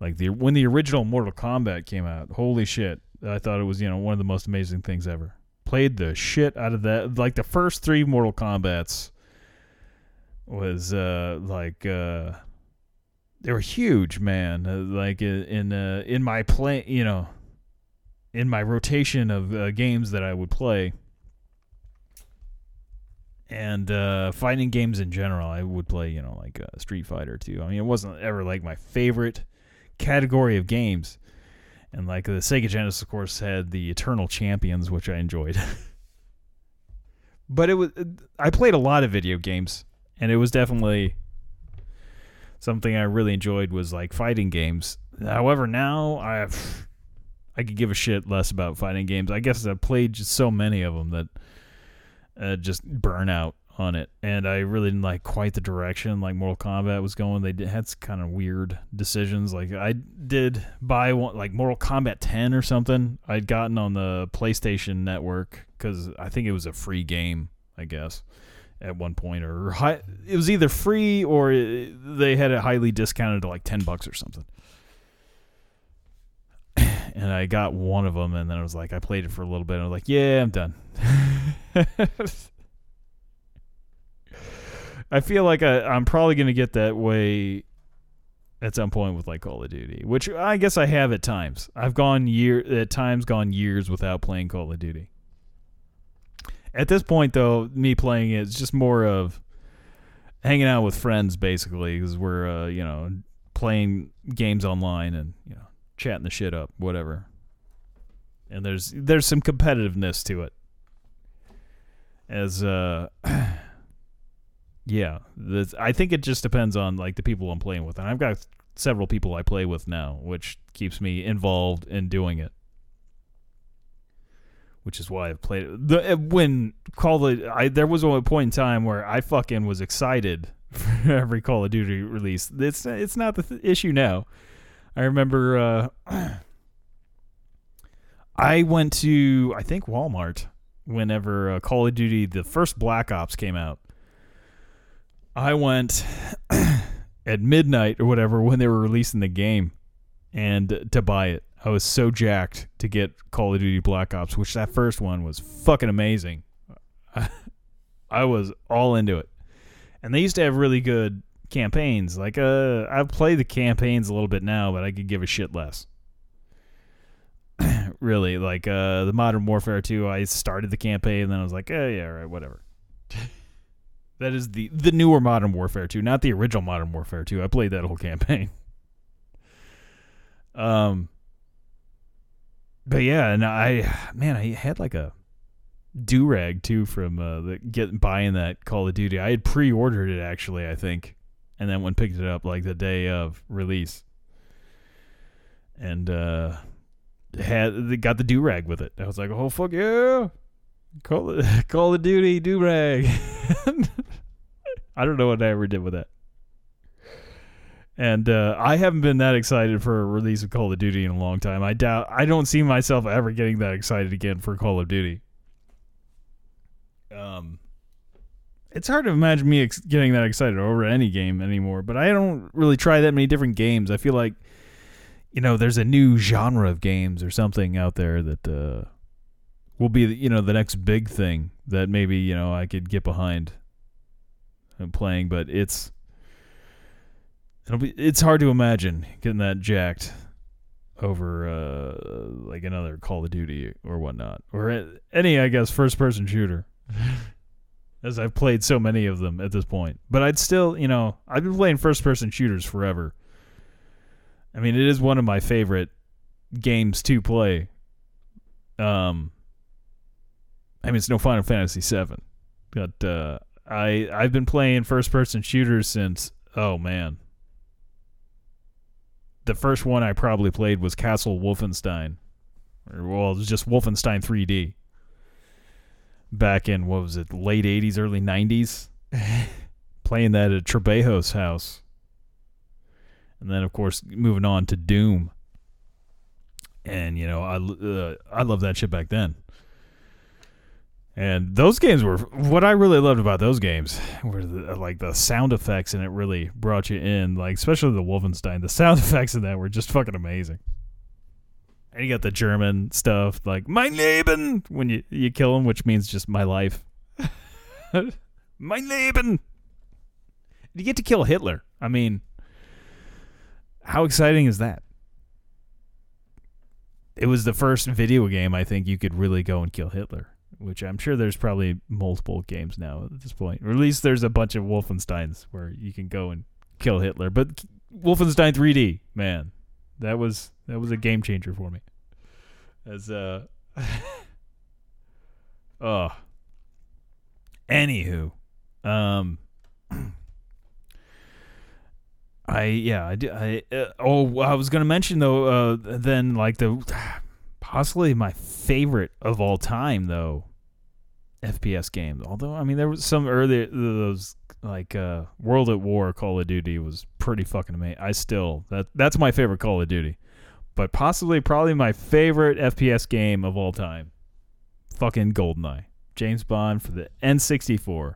like the when the original Mortal Kombat came out, holy shit! I thought it was you know one of the most amazing things ever. Played the shit out of that. Like the first three Mortal Kombat's was uh, like uh, they were huge, man. Uh, like in uh, in my play, you know, in my rotation of uh, games that I would play and uh, fighting games in general, I would play, you know, like uh, Street Fighter too. I mean, it wasn't ever like my favorite category of games, and like the Sega Genesis, of course, had the Eternal Champions, which I enjoyed. but it was I played a lot of video games, and it was definitely something I really enjoyed was like fighting games. However, now I've I could give a shit less about fighting games. I guess I played just so many of them that uh, just burn out on it. And I really didn't like quite the direction like Mortal Kombat was going. They did, had kind of weird decisions. Like I did buy one like Mortal Kombat 10 or something. I'd gotten on the PlayStation Network because I think it was a free game. I guess at one point, or high, it was either free or it, they had it highly discounted to like ten bucks or something. And I got one of them, and then I was like, I played it for a little bit, and I was like, yeah, I'm done. I feel like I, I'm probably going to get that way at some point with like Call of Duty, which I guess I have at times. I've gone year at times gone years without playing Call of Duty. At this point, though, me playing it is just more of hanging out with friends, basically, because we're uh, you know playing games online and you know chatting the shit up, whatever. And there's there's some competitiveness to it. As uh yeah this, i think it just depends on like the people i'm playing with. And i've got several people i play with now which keeps me involved in doing it. Which is why i've played it the, when call it i there was a point in time where i fucking was excited for every call of duty release. It's it's not the th- issue now i remember uh i went to i think walmart whenever uh, Call of Duty, the first Black Ops came out. I went at midnight or whatever when they were releasing the game and to buy it. I was so jacked to get Call of Duty Black Ops, which that first one was fucking amazing. I was all into it. And they used to have really good campaigns. Like uh, I've played the campaigns a little bit now, but I could give a shit less. really, like uh, the Modern Warfare 2, I started the campaign and then I was like, oh yeah, right, whatever. that is the the newer Modern Warfare 2, not the original Modern Warfare 2. I played that whole campaign. Um, but yeah, and I man, I had like a do rag too from uh, the getting buying that Call of Duty. I had pre-ordered it actually, I think, and then went picked it up like the day of release, and uh, had got the do rag with it. I was like, oh fuck yeah, Call it Call of Duty do rag. I don't know what I ever did with that. And uh, I haven't been that excited for a release of Call of Duty in a long time. I doubt I don't see myself ever getting that excited again for Call of Duty. Um, it's hard to imagine me ex- getting that excited over any game anymore. But I don't really try that many different games. I feel like, you know, there's a new genre of games or something out there that uh, will be, you know, the next big thing that maybe you know I could get behind and playing. But it's it'll be it's hard to imagine getting that jacked over uh, like another Call of Duty or whatnot, or any I guess first person shooter. As I've played so many of them at this point, but I'd still, you know, I've been playing first person shooters forever. I mean, it is one of my favorite games to play. Um, I mean, it's no Final Fantasy VII, but uh, I I've been playing first person shooters since oh man, the first one I probably played was Castle Wolfenstein, well, it was just Wolfenstein 3D. Back in what was it, late 80s, early 90s, playing that at Trebejo's house, and then of course moving on to Doom. And you know, I uh, I love that shit back then. And those games were what I really loved about those games were the, like the sound effects, and it really brought you in. Like especially the Wolfenstein, the sound effects in that were just fucking amazing. And you got the German stuff like "mein Leben" when you you kill him, which means just my life. mein Leben. You get to kill Hitler. I mean, how exciting is that? It was the first video game I think you could really go and kill Hitler which I'm sure there's probably multiple games now at this point, or at least there's a bunch of Wolfenstein's where you can go and kill Hitler. But Wolfenstein 3D, man, that was that was a game changer for me. As uh, oh, anywho, um. I yeah I did I uh, oh I was gonna mention though uh then like the possibly my favorite of all time though FPS games. Although I mean there was some earlier those like uh, World at War Call of Duty was pretty fucking amazing. I still that that's my favorite Call of Duty. But possibly probably my favorite FPS game of all time. Fucking GoldenEye. James Bond for the N64.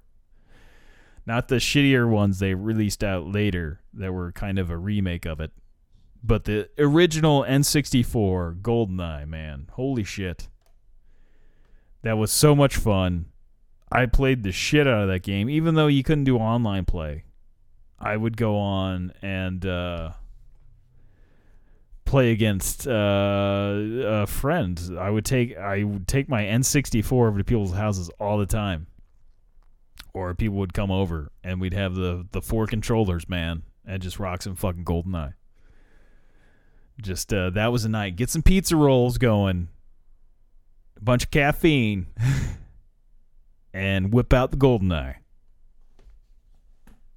Not the shittier ones they released out later that were kind of a remake of it. But the original N64 GoldenEye, man. Holy shit. That was so much fun. I played the shit out of that game, even though you couldn't do online play. I would go on and uh, play against uh, friends. I would take I would take my N64 over to people's houses all the time, or people would come over and we'd have the the four controllers, man, and just rock some fucking GoldenEye. Just uh, that was a night. Get some pizza rolls going a bunch of caffeine, and whip out the GoldenEye.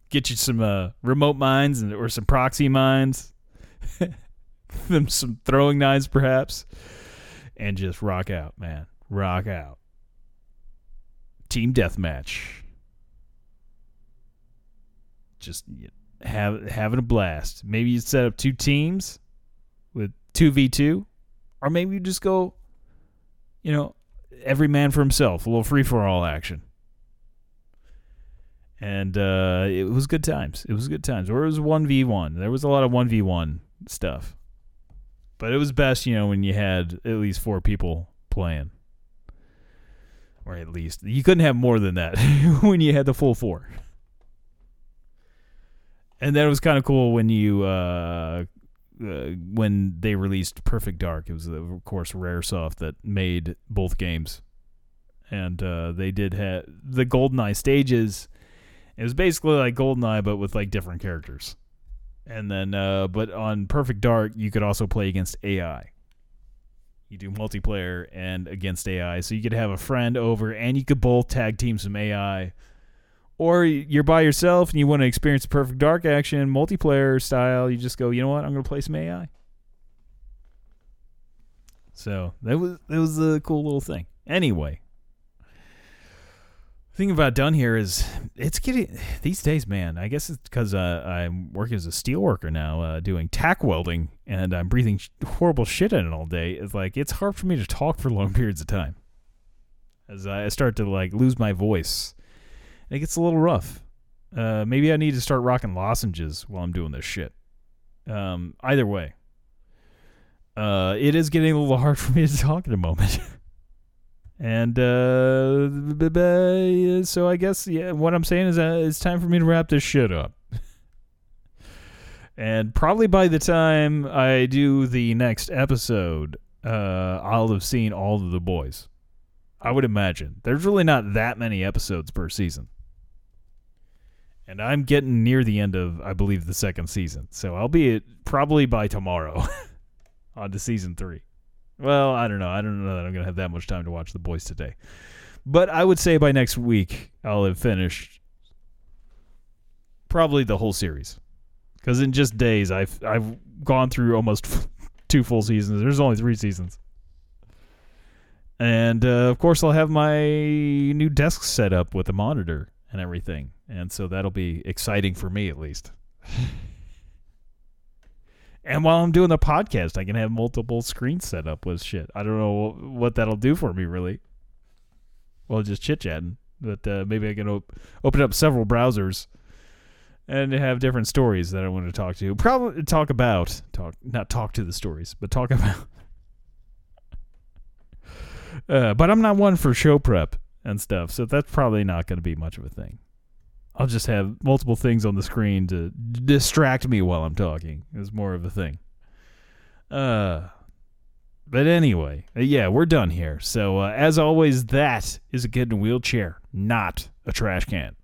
Get you some uh, remote mines and or some proxy mines, them some throwing knives perhaps, and just rock out, man. Rock out. Team deathmatch. Just have having a blast. Maybe you set up two teams with two v two, or maybe you just go you know, every man for himself, a little free for all action. And uh, it was good times. It was good times. Or it was 1v1. There was a lot of 1v1 stuff. But it was best, you know, when you had at least four people playing. Or at least. You couldn't have more than that when you had the full four. and then it was kind of cool when you uh, uh, when they released Perfect Dark. It was of course RareSoft that made both games, and uh, they did have the GoldenEye stages. It was basically like GoldenEye, but with like different characters. And then, uh, but on Perfect Dark, you could also play against AI. You do multiplayer and against AI, so you could have a friend over, and you could both tag team some AI or you're by yourself and you want to experience perfect dark action multiplayer style you just go you know what? I'm to play some ai so that was that was a cool little thing. Anyway thing about done here is it's getting these days man i guess it's because uh, i'm working as a steel worker now uh, doing tack welding and i'm breathing sh- horrible shit in it all day it's like it's hard for me to talk for long periods of time as i start to like lose my voice And it gets a little rough. Uh, maybe I need to start rocking lozenges while I'm doing this shit. Um, either way, uh, it is getting a little hard for me to talk in a moment. and uh, so I guess yeah, what I'm saying is uh, it's time for me to wrap this shit up. and probably by the time I do the next episode, uh, I'll have seen all of the boys. I would imagine. There's really not that many episodes per season and I'm getting near the end of I believe the second season. So I'll be at, probably by tomorrow on to season 3. Well, I don't know. I don't know that I'm going to have that much time to watch The Boys today. But I would say by next week I'll have finished probably the whole series. Cuz in just days I've I've gone through almost two full seasons. There's only 3 seasons. And uh, of course I'll have my new desk set up with a monitor and everything and so that'll be exciting for me at least. and while I'm doing the podcast, I can have multiple screens set up with shit. I don't know what that'll do for me really. Well, just chit chatting, but uh, maybe I can op- open up several browsers and have different stories that I want to talk to. Probably talk about talk not talk to the stories, but talk about. uh, but I'm not one for show prep and stuff, so that's probably not going to be much of a thing. I'll just have multiple things on the screen to distract me while I'm talking. Is more of a thing. Uh, but anyway, uh, yeah, we're done here. So uh, as always, that is a kid in a wheelchair, not a trash can.